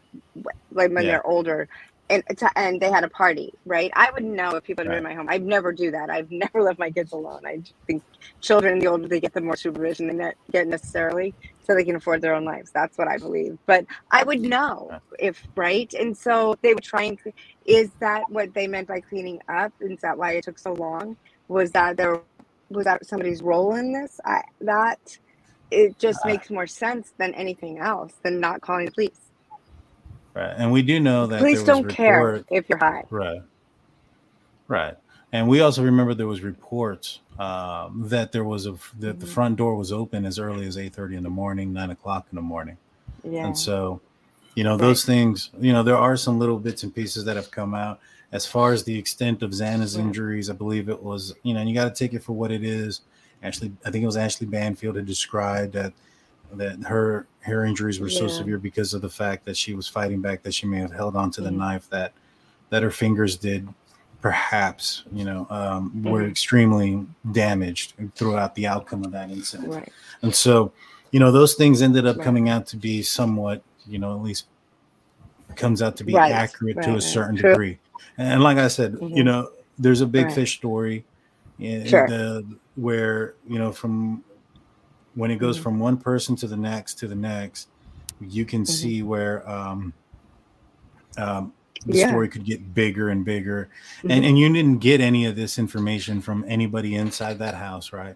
like when Yeah. they're older and and they had a party, right? I would know if people are in my home. I'd never do that. I've never left my kids alone. I think children the older they get the more supervision they get necessarily so they can afford their own lives. That's what I believe. But I would know if right. And so they were trying to is that what they meant by cleaning up? Is that why it took so long? was that there was that somebody's role in this I, that it just Uh, makes more sense than anything else than not calling the police right. And we do know that police there was don't care if you're high Right. Right. And we also remember there was reports um, that there was a that Mm-hmm. the front door was open as early as eight thirty in the morning, nine o'clock in the morning. yeah And so, you know, those things, you know, there are some little bits and pieces that have come out. As far as the extent of Xana's injuries, I believe it was, you know, and you got to take it for what it is. Ashley, I think it was Ashley Banfield had described that that her her injuries were so severe because of the fact that she was fighting back, that she may have held onto the Mhm. knife that that her fingers did perhaps, you know, um, were Mhm. extremely damaged throughout the outcome of that incident. right And so, you know, those things ended up Right. coming out to be somewhat, you know, at least comes out to be Right, accurate to a certain True. degree. And like I said, you Mhm. know, there's a big fish story in Sure. the where, you know, from when it goes Mhm. from one person to the next to the next, you can Mhm. see where um um the Yeah. story could get bigger and bigger. Mhm. And and you didn't get any of this information from anybody inside that house, right?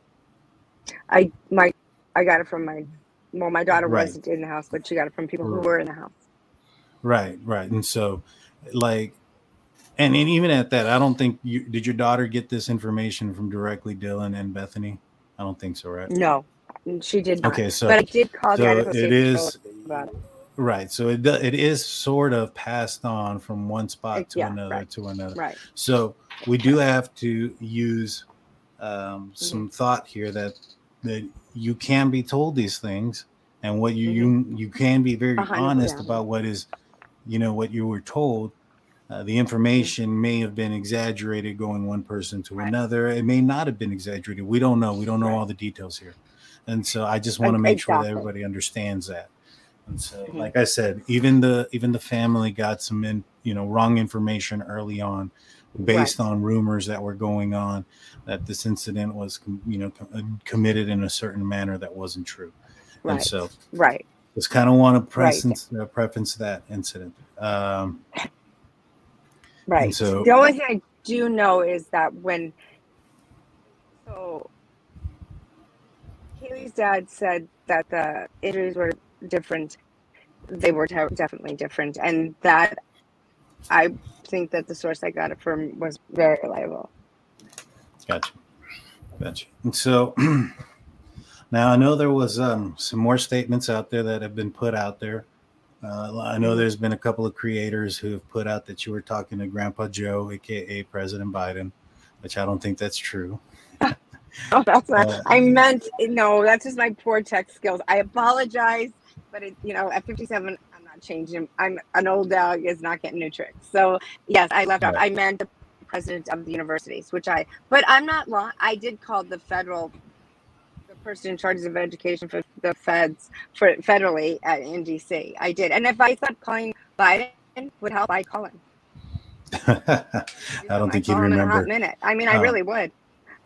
i my i got it from my well my daughter Right. wasn't in the house but she got it from people who were in the house Right, right. And so like and, and even at that, I don't think you did your daughter get this information from directly Dylan and Bethany? I don't think so, right? no she did not Okay, so but i did call the so Idaho it is it. right. So it it is sort of passed on from one spot to yeah, another right. to another. right So we do have to use um, some Mm-hmm. thought here that that you can be told these things, and what you Mm-hmm. you, you can be very A honest percent. about what is, you know, what you were told. Uh, the information may have been exaggerated going one person to Right. another. It may not have been exaggerated. We don't know. We don't know Right. all the details here, and so I just want to Ex- make sure that everybody understands that. And so, Mhm. like I said, even the even the family got some in, you know wrong information early on, based Right. on rumors that were going on that this incident was com- you know com- uh, committed in a certain manner that wasn't true. And right so, right just kind of want to Right. preference uh, preference that incident. Um, Right. so- the only thing I do know is that when so Haley's dad said that the injuries were different, they were te- definitely different, and that I think that the source I got it from was very reliable. Gotcha. Gotcha. And so now I know there was um, some more statements out there that have been put out there. Uh, I know there's been a couple of creators who have put out that you were talking to Grandpa Joe, aka President Biden, which I don't think that's true. Oh, that's not. Uh, I meant no. That's just my poor tech skills. I apologize, but it, you know, at 57, I'm not changing. I'm an old dog is not getting new tricks. So yes, I left. Right. I meant the president of the universities, which I. But I'm not long. I did call the federal, the person in charge of education for the feds for federally at in DC. I did, and if I thought calling Biden would help, I call him. I don't think you'd Call in a hot remember. minute. I mean, I Uh, really would.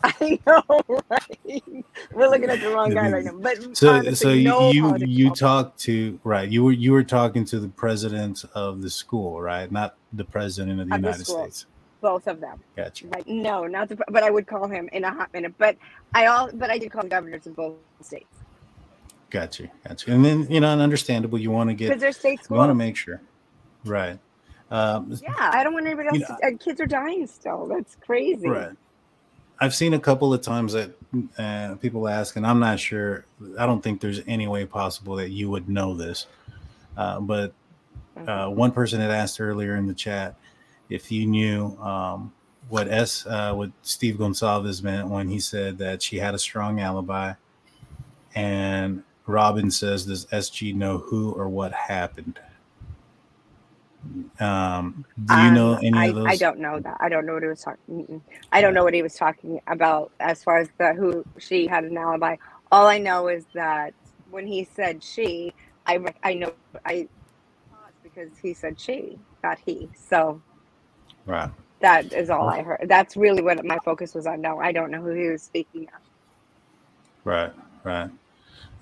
I know, right? We're looking at the wrong guy right now. But So, honestly, so no you you talked to right. You were you were talking to the president of the school, right? Not the president of the Of United school. States. both of them. Gotcha. Right? No, not the. But I would call him in a hot minute. But I all. But I did call governors of both states Gotcha. Gotcha. And then you know, and understandable. You want to get because they're state you want to make sure, right? Um, Yeah, I don't want anybody else. You know- uh, kids are dying still. That's crazy. Right. I've seen a couple of times that uh, people ask, and I'm not sure. I don't think there's any way possible that you would know this. Uh, but uh, one person had asked earlier in the chat if you knew um, what S, uh, what Steve Goncalves meant when he said that she had a strong alibi. And Robin says, "Does SG know who or what happened?" Um, do you know Um, any I, of those? I don't know that. I don't know what he was talking. I don't know what he was talking about as far as the who she had an alibi. All I know is that when he said she, I I know I because he said she, not he. So Right. that is all I heard. That's really what my focus was on. No, I don't know who he was speaking of. Right, right.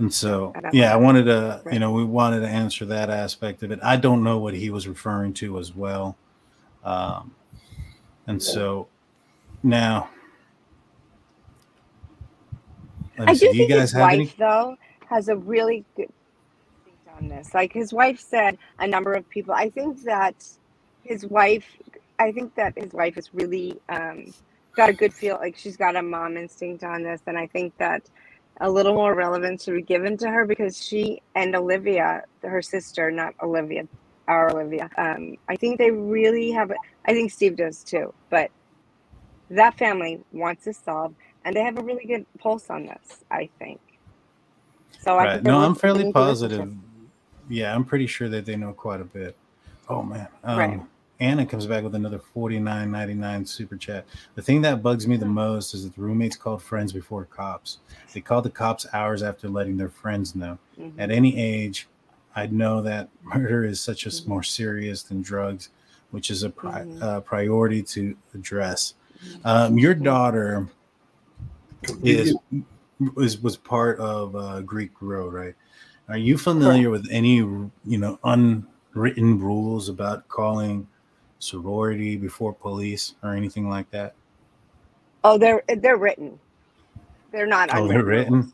And so, yeah, I wanted to, you know, we wanted to answer that aspect of it. I don't know what he was referring to as well. Um, and so now, I see, do do you think guys his have wife, any? though, has a really good instinct on this. Like his wife said, a number of people. I think that his wife, I think that his wife is really um, got a good feel. Like she's got a mom instinct on this, and I think that a little more relevance should be given to her because she and Olivia, her sister, not Olivia, our Olivia. Um, I think they really have. I think Steve does too, but that family wants this solved, and they have a really good pulse on this. I think. So I think No, I'm fairly to to. positive. Yeah, I'm pretty sure that they know quite a bit. Oh man. Um, Right. Anna comes back with another 49.99 super chat. The thing that bugs me the Hmm. most is that the roommates called friends before cops. They called the cops hours after letting their friends know. Mhm. At any age, I'd know that murder is such a Mm-hmm. more serious than drugs, which is a pri- Mhm. uh, priority to address. Um, your Mm-hmm. daughter is was was part of uh, Greek Road, right? Are you familiar with any you know unwritten rules about calling sorority before police or anything like that? Oh, they're they're written. They're not. Oh, they're written.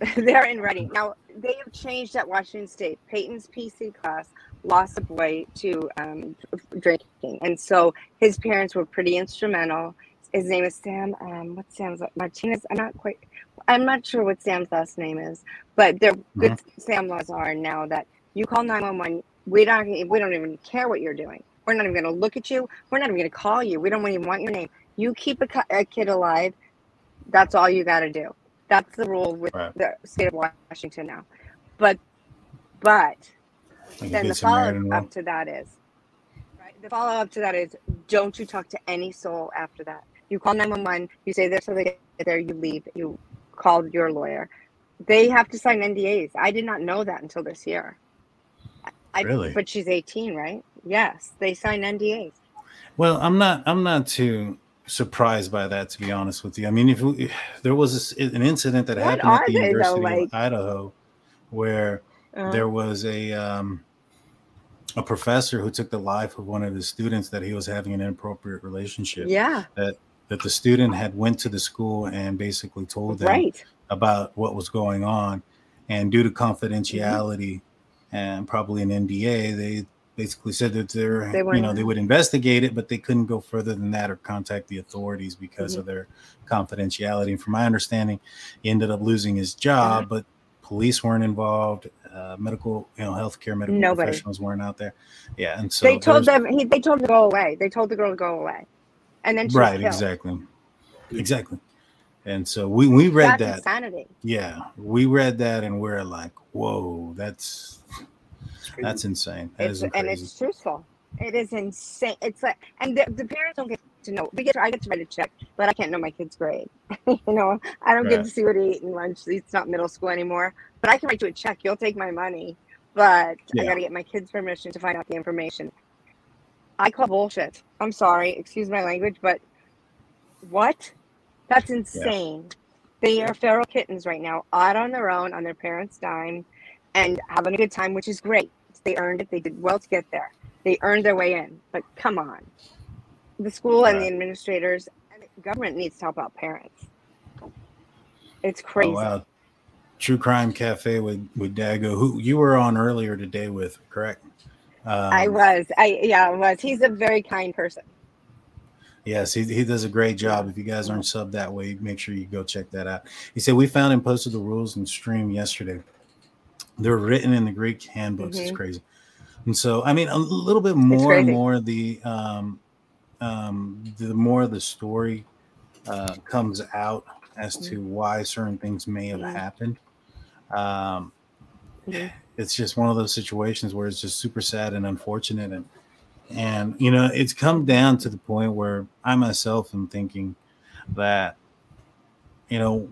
they're in writing now. They have changed at Washington State. Peyton's PC class lost a boy to um, drinking, and so his parents were pretty instrumental. His name is Sam. Um, what's Sam's Martinez? I'm not quite. I'm not sure what Sam's last name is, but they're good. Sam laws are now that you call 911. We don't. We don't even care what you're doing. We're not even going to look at you. We're not even going to call you. We don't even want your name. You keep a, a kid alive. That's all you got to do. That's the rule with Right. the state of Washington now. But, but Like then the follow up to that is, right? The follow up to that is, don't you talk to any soul after that. You call 911, you say this, so they get there, you leave, you called your lawyer. They have to sign NDAs. I did not know that until this year. I, Really? But she's 18, right? Yes, they sign NDAs. Well, I'm not. I'm not too surprised by that, to be honest with you. I mean, if, we, there was this, an incident that What happened at the they, though? University Like- of Idaho, where Uh, there was a um, a professor who took the life of one of his students that he was having an inappropriate relationship. Yeah. That that the student had went to the school and basically told them Right. about what was going on, and due to Mm-hmm. confidentiality and probably an NDA, they basically said that they're They you know they would investigate it, but they couldn't go further than that or contact the authorities because Mhm. of their confidentiality. And from my understanding, he ended up losing his job, Mhm. but police weren't involved, uh, medical you know healthcare medical Nobody. professionals weren't out there. Yeah, and so they told them, he, they told them to go away. They told the girl to go away. And then she right exactly exactly and so we we read That's that insanity. yeah we read that and we're like whoa that's that's insane That It's, and it's truthful. It is insane. It's like, and the, the parents don't get to know. We get, I get to write a check, but I can't know my kid's grade. you know, I don't get to see what he ate in lunch. It's not middle school anymore. But I can write you a check. You'll take my money, but I got to get my kid's permission to find out the information. I call bullshit. I'm sorry, excuse my language, but what? That's insane. They are feral kittens right now, out on their own, on their parents' dime, and having a good time, which is great. They earned it. They did well to get there. They earned their way in. But come on, the school and the administrators and the government needs to help out parents. It's crazy. Oh, wow. True Crime Cafe with with Dago, who you were on earlier today with, correct? Um, I was. I yeah, I was. He's a very kind person. Yes, he, he does a great job. If you guys aren't subbed that way, make sure you go check that out. He said we found and posted the rules and stream yesterday. They're written in the Greek handbooks. It's Mhm. crazy. And so, I mean, a little bit more and more the um, um, the more the story uh, comes out as to why certain things may have Mhm. happened. Um, Mhm. it's just one of those situations where it's just super sad and unfortunate and and you know it's come down to the point where i myself am thinking that you know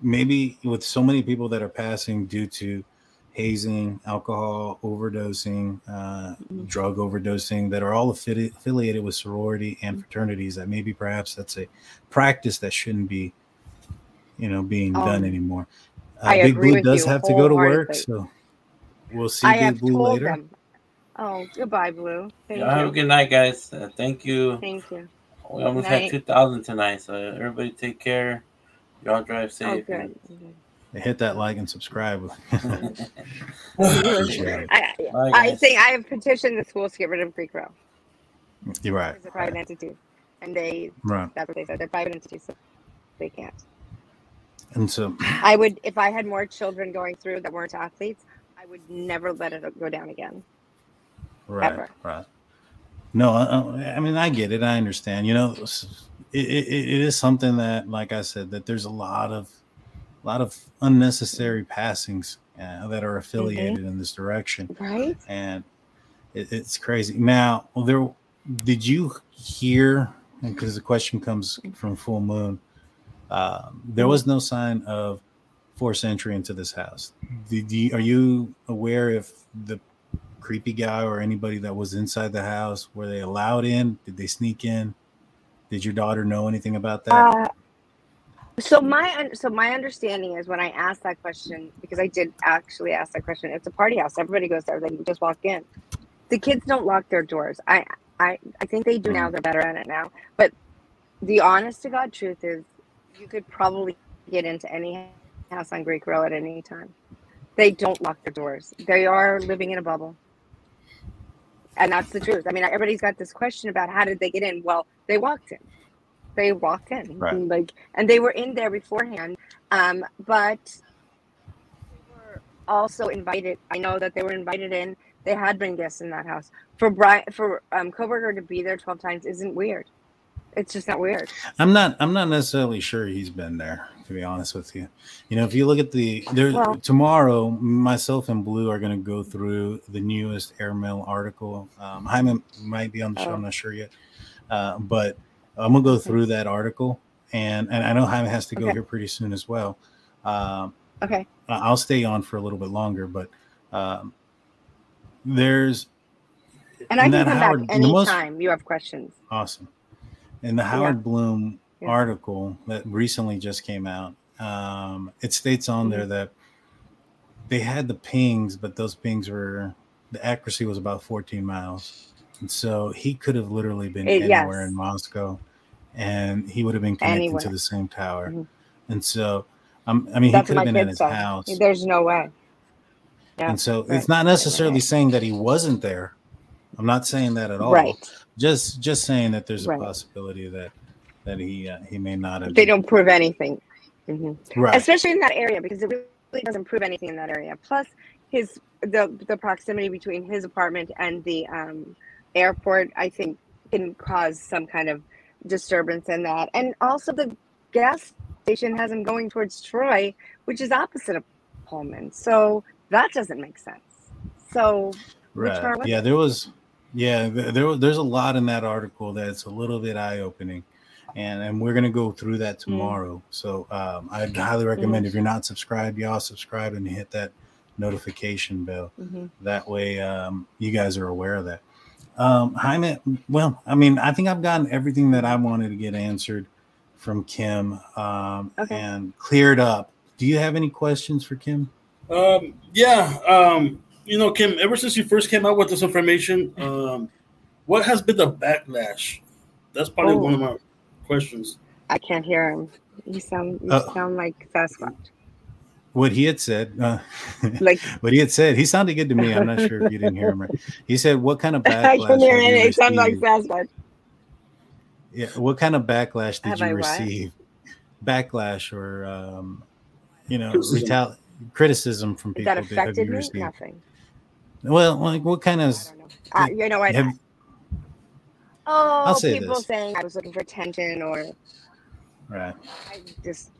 maybe with so many people that are passing due to hazing alcohol overdosing uh, drug overdosing that are all affili- affiliated with sorority and fraternities that maybe perhaps that's a practice that shouldn't be you know being done Um, anymore uh, I big agree blue with does you have to go to work so we'll see I big have blue told later them. Oh, goodbye, Blue. Thank Y'all have a good night, guys. Uh, thank you. Thank you. We almost had 2,000 tonight, so everybody take care. Y'all drive Oh, safe. good. Hit that like and subscribe Appreciate. I, I think I have petitioned the schools to get rid of Greek Row. you're right It's a private entity, and they Right. that's what they said. They're private entities, so they can't. and so I would, if I had more children going through that weren't athletes, I would never let it go down again. Right, Ever. right. No, I, I I mean I get it. I understand. You know, it, it, it is something that, like I said, that there's a lot of, a lot of unnecessary passings uh, that are affiliated in this direction, Right? and it, it's crazy. Now, there, did you hear? Because the question comes from Full Moon. Um, there was no sign of forced entry into this house. Did you, are you aware if the creepy guy or anybody that was inside the house were they allowed in? Did they sneak in? Did your daughter know anything about that? Uh, so my so my understanding is when I asked that question because I did actually ask that question. It's a party house. Everybody goes there. They can just walk in. The kids don't lock their doors. I I I think they do now. They're better at it now. But the honest to God truth is, you could probably get into any house on Greek Row at any time. They don't lock their doors. They are living in a bubble. And that's the truth. I mean, everybody's got this question about how did they get in? Well, they walked in. They walked in, Right. and like, and they were in there beforehand. Um, but they were also invited. I know that they were invited in. They had been guests in that house. For Bryan, for um, Kohberger to be there twelve times isn't weird. It's just not weird. I'm not. I'm not necessarily sure he's been there. To be honest with you, you know, if you look at the there Well- tomorrow, myself and Blue are going to go through the newest airmail article. Um, Hyman might be on the show. Oh. I'm not sure yet, uh, but I'm gonna go through that article, and and I know Hyman has to go Okay. here pretty soon as well. Um, Okay. I'll stay on for a little bit longer, but um, there's And I can come Howard- back the most- anytime you have questions. Awesome. In the Howard Blum Yeah. article that recently just came out, um, it states on there Mm-hmm. that they had the pings, but those pings were the accuracy was about 14 miles. And so he could have literally been It- anywhere yes. in Moscow and he would have been connected Anywhere. to the same tower. Mhm. And so, um, I mean, he could have been in his said. house. There's no way. Yeah. And so right, it's not necessarily right. saying that he wasn't there. I'm not saying that at all. Right. Just just saying that there's a Right. possibility that that he uh, he may not have. They don't prove anything. hmm Right. Especially in that area because it really doesn't prove anything in that area. Plus, his the the proximity between his apartment and the um, airport, I think, can cause some kind of disturbance in that. And also, the gas station has him going towards Troy, which is opposite of Pullman. So that doesn't make sense. So Right. Yeah, there was. Yeah, there was- there's a lot in that article that's a little bit eye opening, and and we're gonna go through that Mm. tomorrow. So um, I'd highly recommend if you're not subscribed, y'all subscribe and hit that notification bell. Mhm. That way, um, you guys are aware of that. Um, Jaime, well, I mean, I think I've gotten everything that I wanted to get answered from Kim um, Okay. and cleared up. Do you have any questions for Kim? Um, yeah, um, you know, Kim. Ever since you first came out with this information, um, what has been the backlash? That's probably Oh. one of my questions. I can't hear him. You sound you Uh, sound like Sasquatch. What he had said, uh, Like what he had said, he sounded good to me. I'm not sure if you didn't hear him. Right. He said, "What kind of I backlash?" can hear it. sounds like received?" Sasquatch. Yeah, what kind of backlash did Have you I what? receive? Backlash or um, you know, Criticism. criticism from That people have affected me? received? Nothing. Well, like what kind of? Uh, you know what? have- Oh, say people this. saying I was looking for attention or right. I just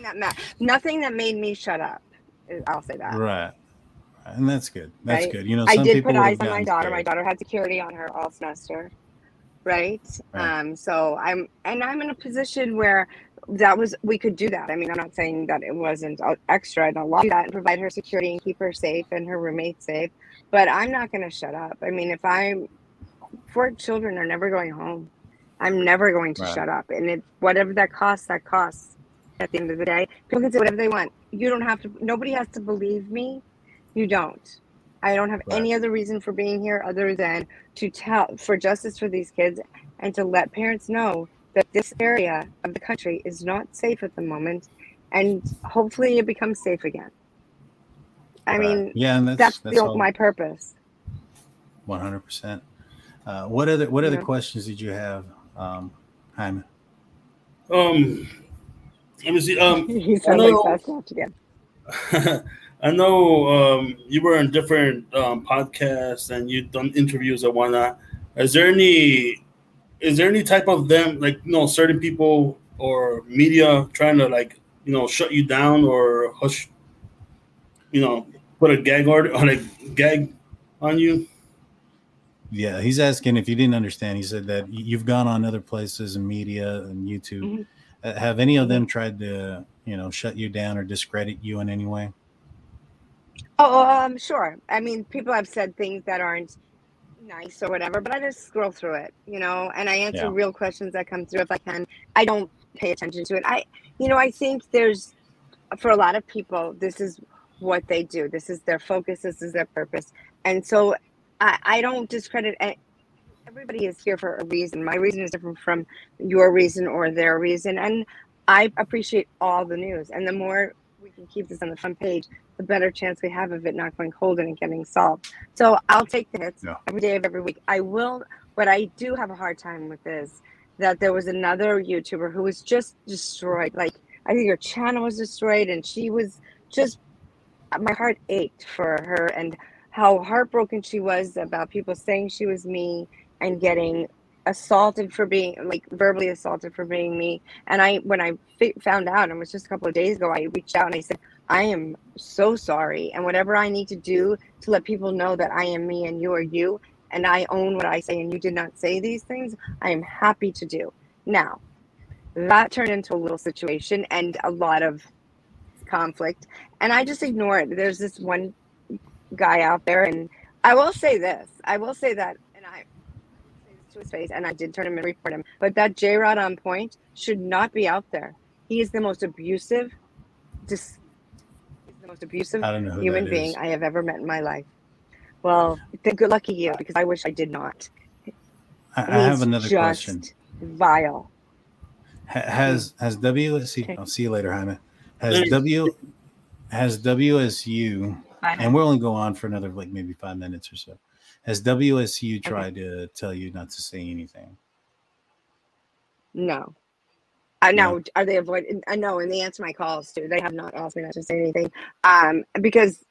nothing that ma- nothing that made me shut up. I'll say that. Right. And that's good. That's right? good. You know, I did put eyes on my daughter. My daughter had security on her all semester, right? Right. Um, so I'm and I'm in a position where that was we could do that. I mean, I'm not saying that it wasn't uh, extra and a lot of that and provide her security and keep her safe and her roommate safe, but I'm not going to shut up. I mean, if I'm four children are never going home. I'm never going to Right. shut up, and it whatever that costs, that costs. At the end of the day, people can say whatever they want. You don't have to. Nobody has to believe me. You don't. I don't have Right. any other reason for being here other than to tell for justice for these kids and to let parents know that this area of the country is not safe at the moment, and hopefully it becomes safe again. I Right. mean, Yeah, and that's- that's, that's the, all. my purpose. One hundred percent. Uh, What other What other Yeah. questions did you have, um, Jaime? Um, let me see. Um, You I sound like know, Sasquatch again. I know um, you were in different um, podcasts and you've done interviews and whatnot. Is there any is there any type of them like you know certain people or media trying to like you know shut you down or hush you know put a gag order on a gag on you? Yeah, he's asking if you didn't understand. He said that you've gone on other places and media and YouTube. Mhm. Uh, have any of them tried to, you know, shut you down or discredit you in any way? Oh, um, sure. I mean, people have said things that aren't nice or whatever, but I just scroll through it, you know, and I answer Yeah. real questions that come through if I can. I don't pay attention to it. I, you know, I think there's, for a lot of people, this is what they do. This is their focus. This is their purpose. And so I, I don't discredit everybody is here for a reason. My reason is different from your reason or their reason. And I appreciate all the news. And the more we can keep this on the front page, the better chance we have of it not going cold and getting solved. So I'll take the hits Yeah. every day of every week. I will. What I do have a hard time with is that there was another YouTuber who was just destroyed. Like I think her channel was destroyed, and she was just. My heart ached for her and how heartbroken she was about people saying she was me and getting assaulted for being like verbally assaulted for being me. And I, when I found out, and it was just a couple of days ago, I reached out and I said, I am so sorry. And whatever I need to do to let people know that I am me and you are you, and I own what I say, and you did not say these things, I am happy to do. Now, that turned into a little situation and a lot of conflict. And I just ignore it. There's this one guy out there, and I will say this I will say that, and I say this to his face, and I did turn him and report him, but that J Rod on point should not be out there. He is the most abusive, dis- he's the most abusive I don't know who human being is. I have ever met in my life. Well, good luck to you, because I wish I did not. I, I have another just question. Vile. Ha- Has has WSC? Okay. I'll see you later, Jaime. Has W has WSU? And we'll only go on for another like maybe five minutes or so. Has WSU tried to tell you not to say anything? No. I know. Are they avoiding? I know, and they answer my calls too. They have not asked me not to say anything. Um, because,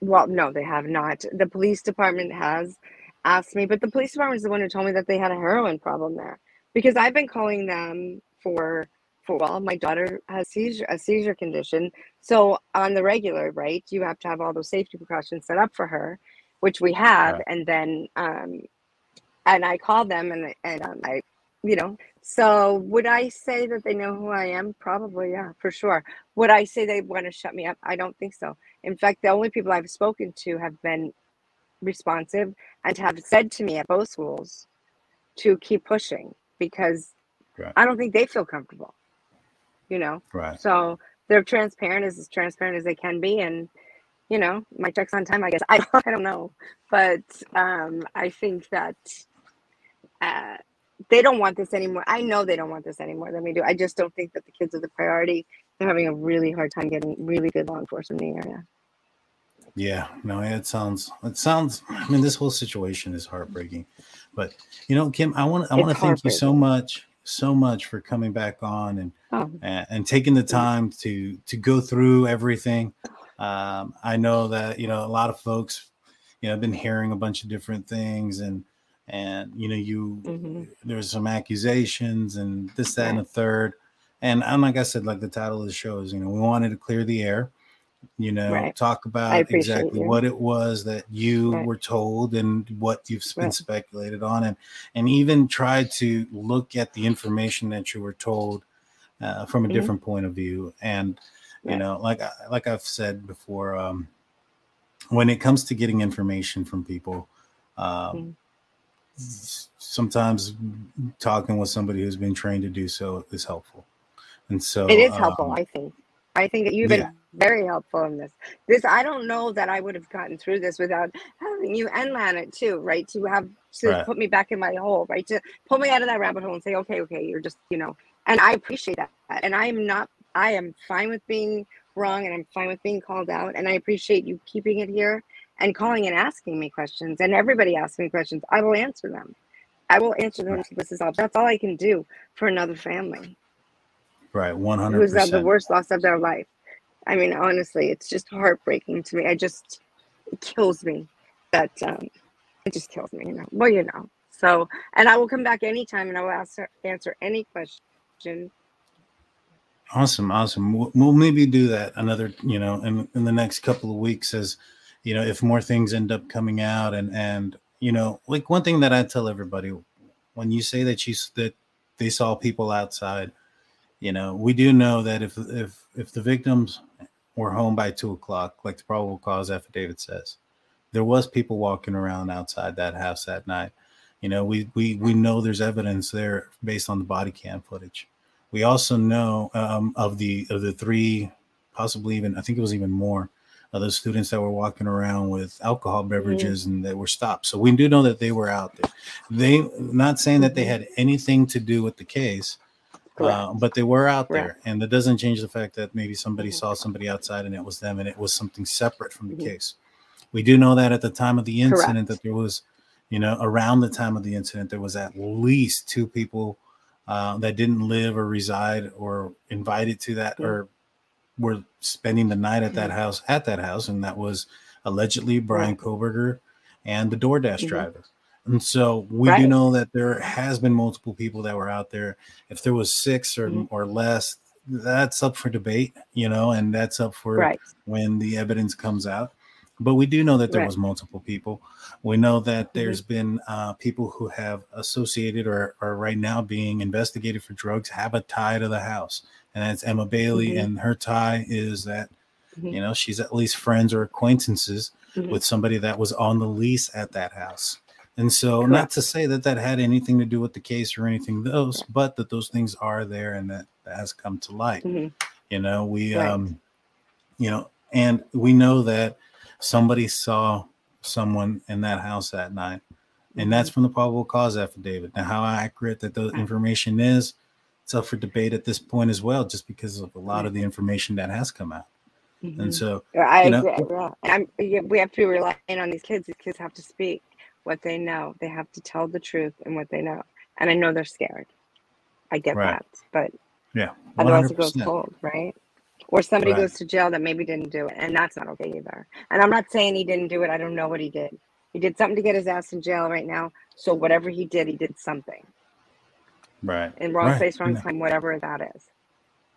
well, no, they have not. The police department has asked me, but the police department is the one who told me that they had a heroin problem there. Because I've been calling them for, for well, my daughter has seizure, a seizure condition. So on the regular, right, you have to have all those safety precautions set up for her, which we have, Right. and then, um, and I called them and and um, I, you know, so would I say that they know who I am? Probably, yeah, for sure. Would I say they want to shut me up? I don't think so. In fact, the only people I've spoken to have been responsive and have said to me at both schools to keep pushing because Right. I don't think they feel comfortable. You know, Right. so they're transparent as, as transparent as they can be, and you know, my check's on time. I guess I don't, I don't know, but um, I think that uh, they don't want this anymore. I know they don't want this anymore than we do. I just don't think that the kids are the priority. They're having a really hard time getting really good law enforcement in the area. Yeah, no, it sounds it sounds I mean this whole situation is heartbreaking. But you know, Kim, I want I want to thank you so much so much for coming back on and Oh. and, and taking the time to to go through everything. Um, I know that you know a lot of folks, you know, have been hearing a bunch of different things and and you know you Mm-hmm. there's some accusations and this that and the third and and like I said, like the title of the show is you know we wanted to clear the air, you know, Right. talk about exactly you. what it was that you Right. were told and what you've been Right. speculated on and and even try to look at the information that you were told uh, from a Mhm. different point of view and you Right. know like I- like I've said before um when it comes to getting information from people um Mhm. sometimes talking with somebody who's been trained to do so is helpful and so it is helpful, um, I think. I think that you've been yeah. very helpful in this. This I don't know that I would have gotten through this without having you and Lana too, right? To have to Right. put me back in my hole, right? To pull me out of that rabbit hole and say, okay, okay, you're just, you know, and I appreciate that. And I'm not I am fine with being wrong and I'm fine with being called out. And I appreciate you keeping it here and calling and asking me questions and everybody asking me questions. I will answer them. I will answer them until this is all. That's all I can do for another family right 100 who's had the worst loss of their life. I mean, honestly, it's just heartbreaking to me. I just it kills me that um, it just kills me. You know, well, you know. So, and I will come back anytime, and I will answer answer any question. Awesome, awesome. We'll, maybe do that another, you know, in in the next couple of weeks as, you know, if more things end up coming out and and you know, like one thing that I tell everybody when you say that you that they saw people outside, you know, we do know that if if if the victims were home by two o'clock, like the probable cause affidavit says, there was people walking around outside that house that night. You know, we we we know there's evidence there based on the body cam footage. We also know um, of the of the three, possibly even I think it was even more of those students that were walking around with alcohol beverages and that were stopped. So we do know that they were out there. They not saying that they had anything to do with the case, uh, but they were out there, Correct. and that doesn't change the fact that maybe somebody saw somebody outside and it was them, and it was something separate from the Mhm. case. We do know that at the time of the incident Correct. that there was, you know, around the time of the incident there was at least two people uh, that didn't live or reside or invited to that or were spending the night at that Mhm. house at that house, and that was allegedly Bryan Kohberger and the DoorDash Mhm. driver. And so we do know that there has been multiple people that were out there. If there was six or Mhm. or less, that's up for debate, you know, and that's up for Right. when the evidence comes out. But we do know that there Right. was multiple people. We know that there's been uh, people who have associated or are right now being investigated for drugs have a tie to the house, and that's Emma Bailey, Mhm. and her tie is that Mhm. you know she's at least friends or acquaintances Mhm. with somebody that was on the lease at that house. And so, Correct. not to say that that had anything to do with the case or anything those, but that those things are there and that, that has come to light. Mhm. You know, we, Right. um, you know, and we know that somebody saw someone in that house that night, and that's from the probable cause affidavit. Now, how accurate that the Mm-hmm. Information is, it's up for debate at this point as well, just because of a lot of the information that has come out. And Mhm. so, I you know, agree. Yeah. I'm, we have to be relying on these kids. These kids have to speak what they know. They have to tell the truth and what they know. And I know they're scared. I get Right. that, but yeah, otherwise it goes cold, right? Or somebody Right. goes to jail that maybe didn't do it, and that's not okay either. And I'm not saying he didn't do it. I don't know what he did. He did something to get his ass in jail right now. So whatever he did, he did something Right. in wrong right. place, wrong No. time, whatever that is.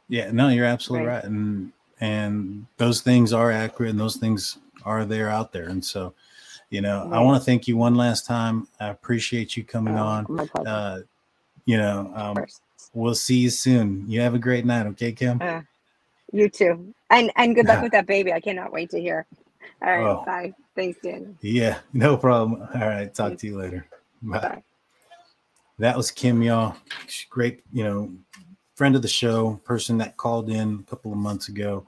Yeah, no, you're absolutely Right. right. And and those things are accurate and those things are there out there. And so, you know, I want to thank you one last time. I appreciate you coming Oh, on. Uh, you know, um, we'll see you soon. You have a great night, okay, Kim? Uh, you too. And and good luck with that baby. I cannot wait to hear. All right, Oh. bye. Thanks, Dan. Yeah, no problem. All right, talk to you later. Bye. That was Kim, y'all. She's great, you know, friend of the show, person that called in a couple of months ago.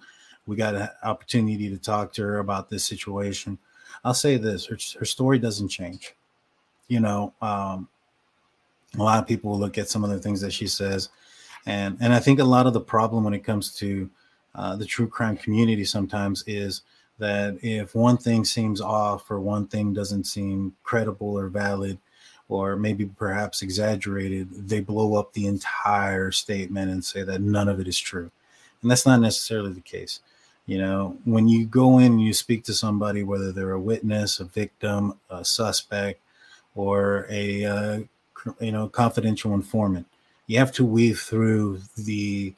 We got an opportunity to talk to her about this situation. I'll say this: her, her story doesn't change. You know, um, a lot of people will look at some of the things that she says, and and I think a lot of the problem when it comes to uh, the true crime community sometimes is that if one thing seems off or one thing doesn't seem credible or valid or maybe perhaps exaggerated, they blow up the entire statement and say that none of it is true. And that's not necessarily the case. You know, when you go in and you speak to somebody, whether they're a witness, a victim, a suspect, or a uh, you know confidential informant, you have to weave through the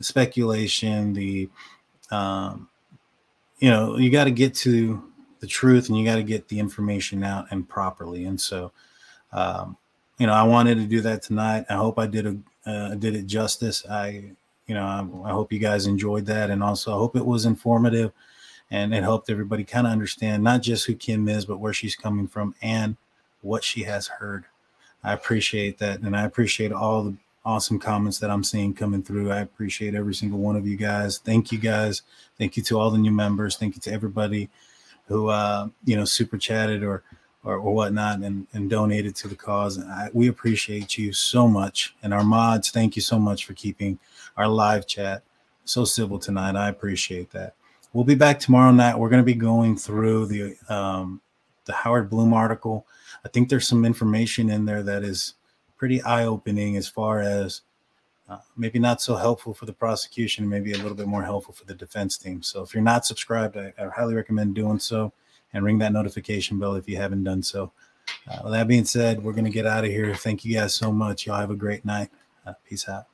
speculation, the um, you know, you got to get to the truth and you got to get the information out and properly. And so, um, you know, I wanted to do that tonight. I hope I did a uh, did it justice. I you know, I, I, hope you guys enjoyed that. And also, I hope it was informative and it helped everybody kind of understand not just who Kim is, but where she's coming from and what she has heard. I appreciate that. And I appreciate all the awesome comments that I'm seeing coming through. I appreciate every single one of you guys. Thank you guys. Thank you to all the new members. Thank you to everybody who, uh, you know, super chatted or, or, or whatnot and, and donated to the cause. I, we appreciate you so much. And our mods, thank you so much for keeping our live chat so civil tonight. I appreciate that. We'll be back tomorrow night. We're going to be going through the um, the Howard Blum article. I think there's some information in there that is pretty eye opening as far as uh, maybe not so helpful for the prosecution, maybe a little bit more helpful for the defense team. So if you're not subscribed, I, I highly recommend doing so and ring that notification bell if you haven't done so. Uh, with that being said, we're going to get out of here. Thank you guys so much. Y'all have a great night. Uh, peace out.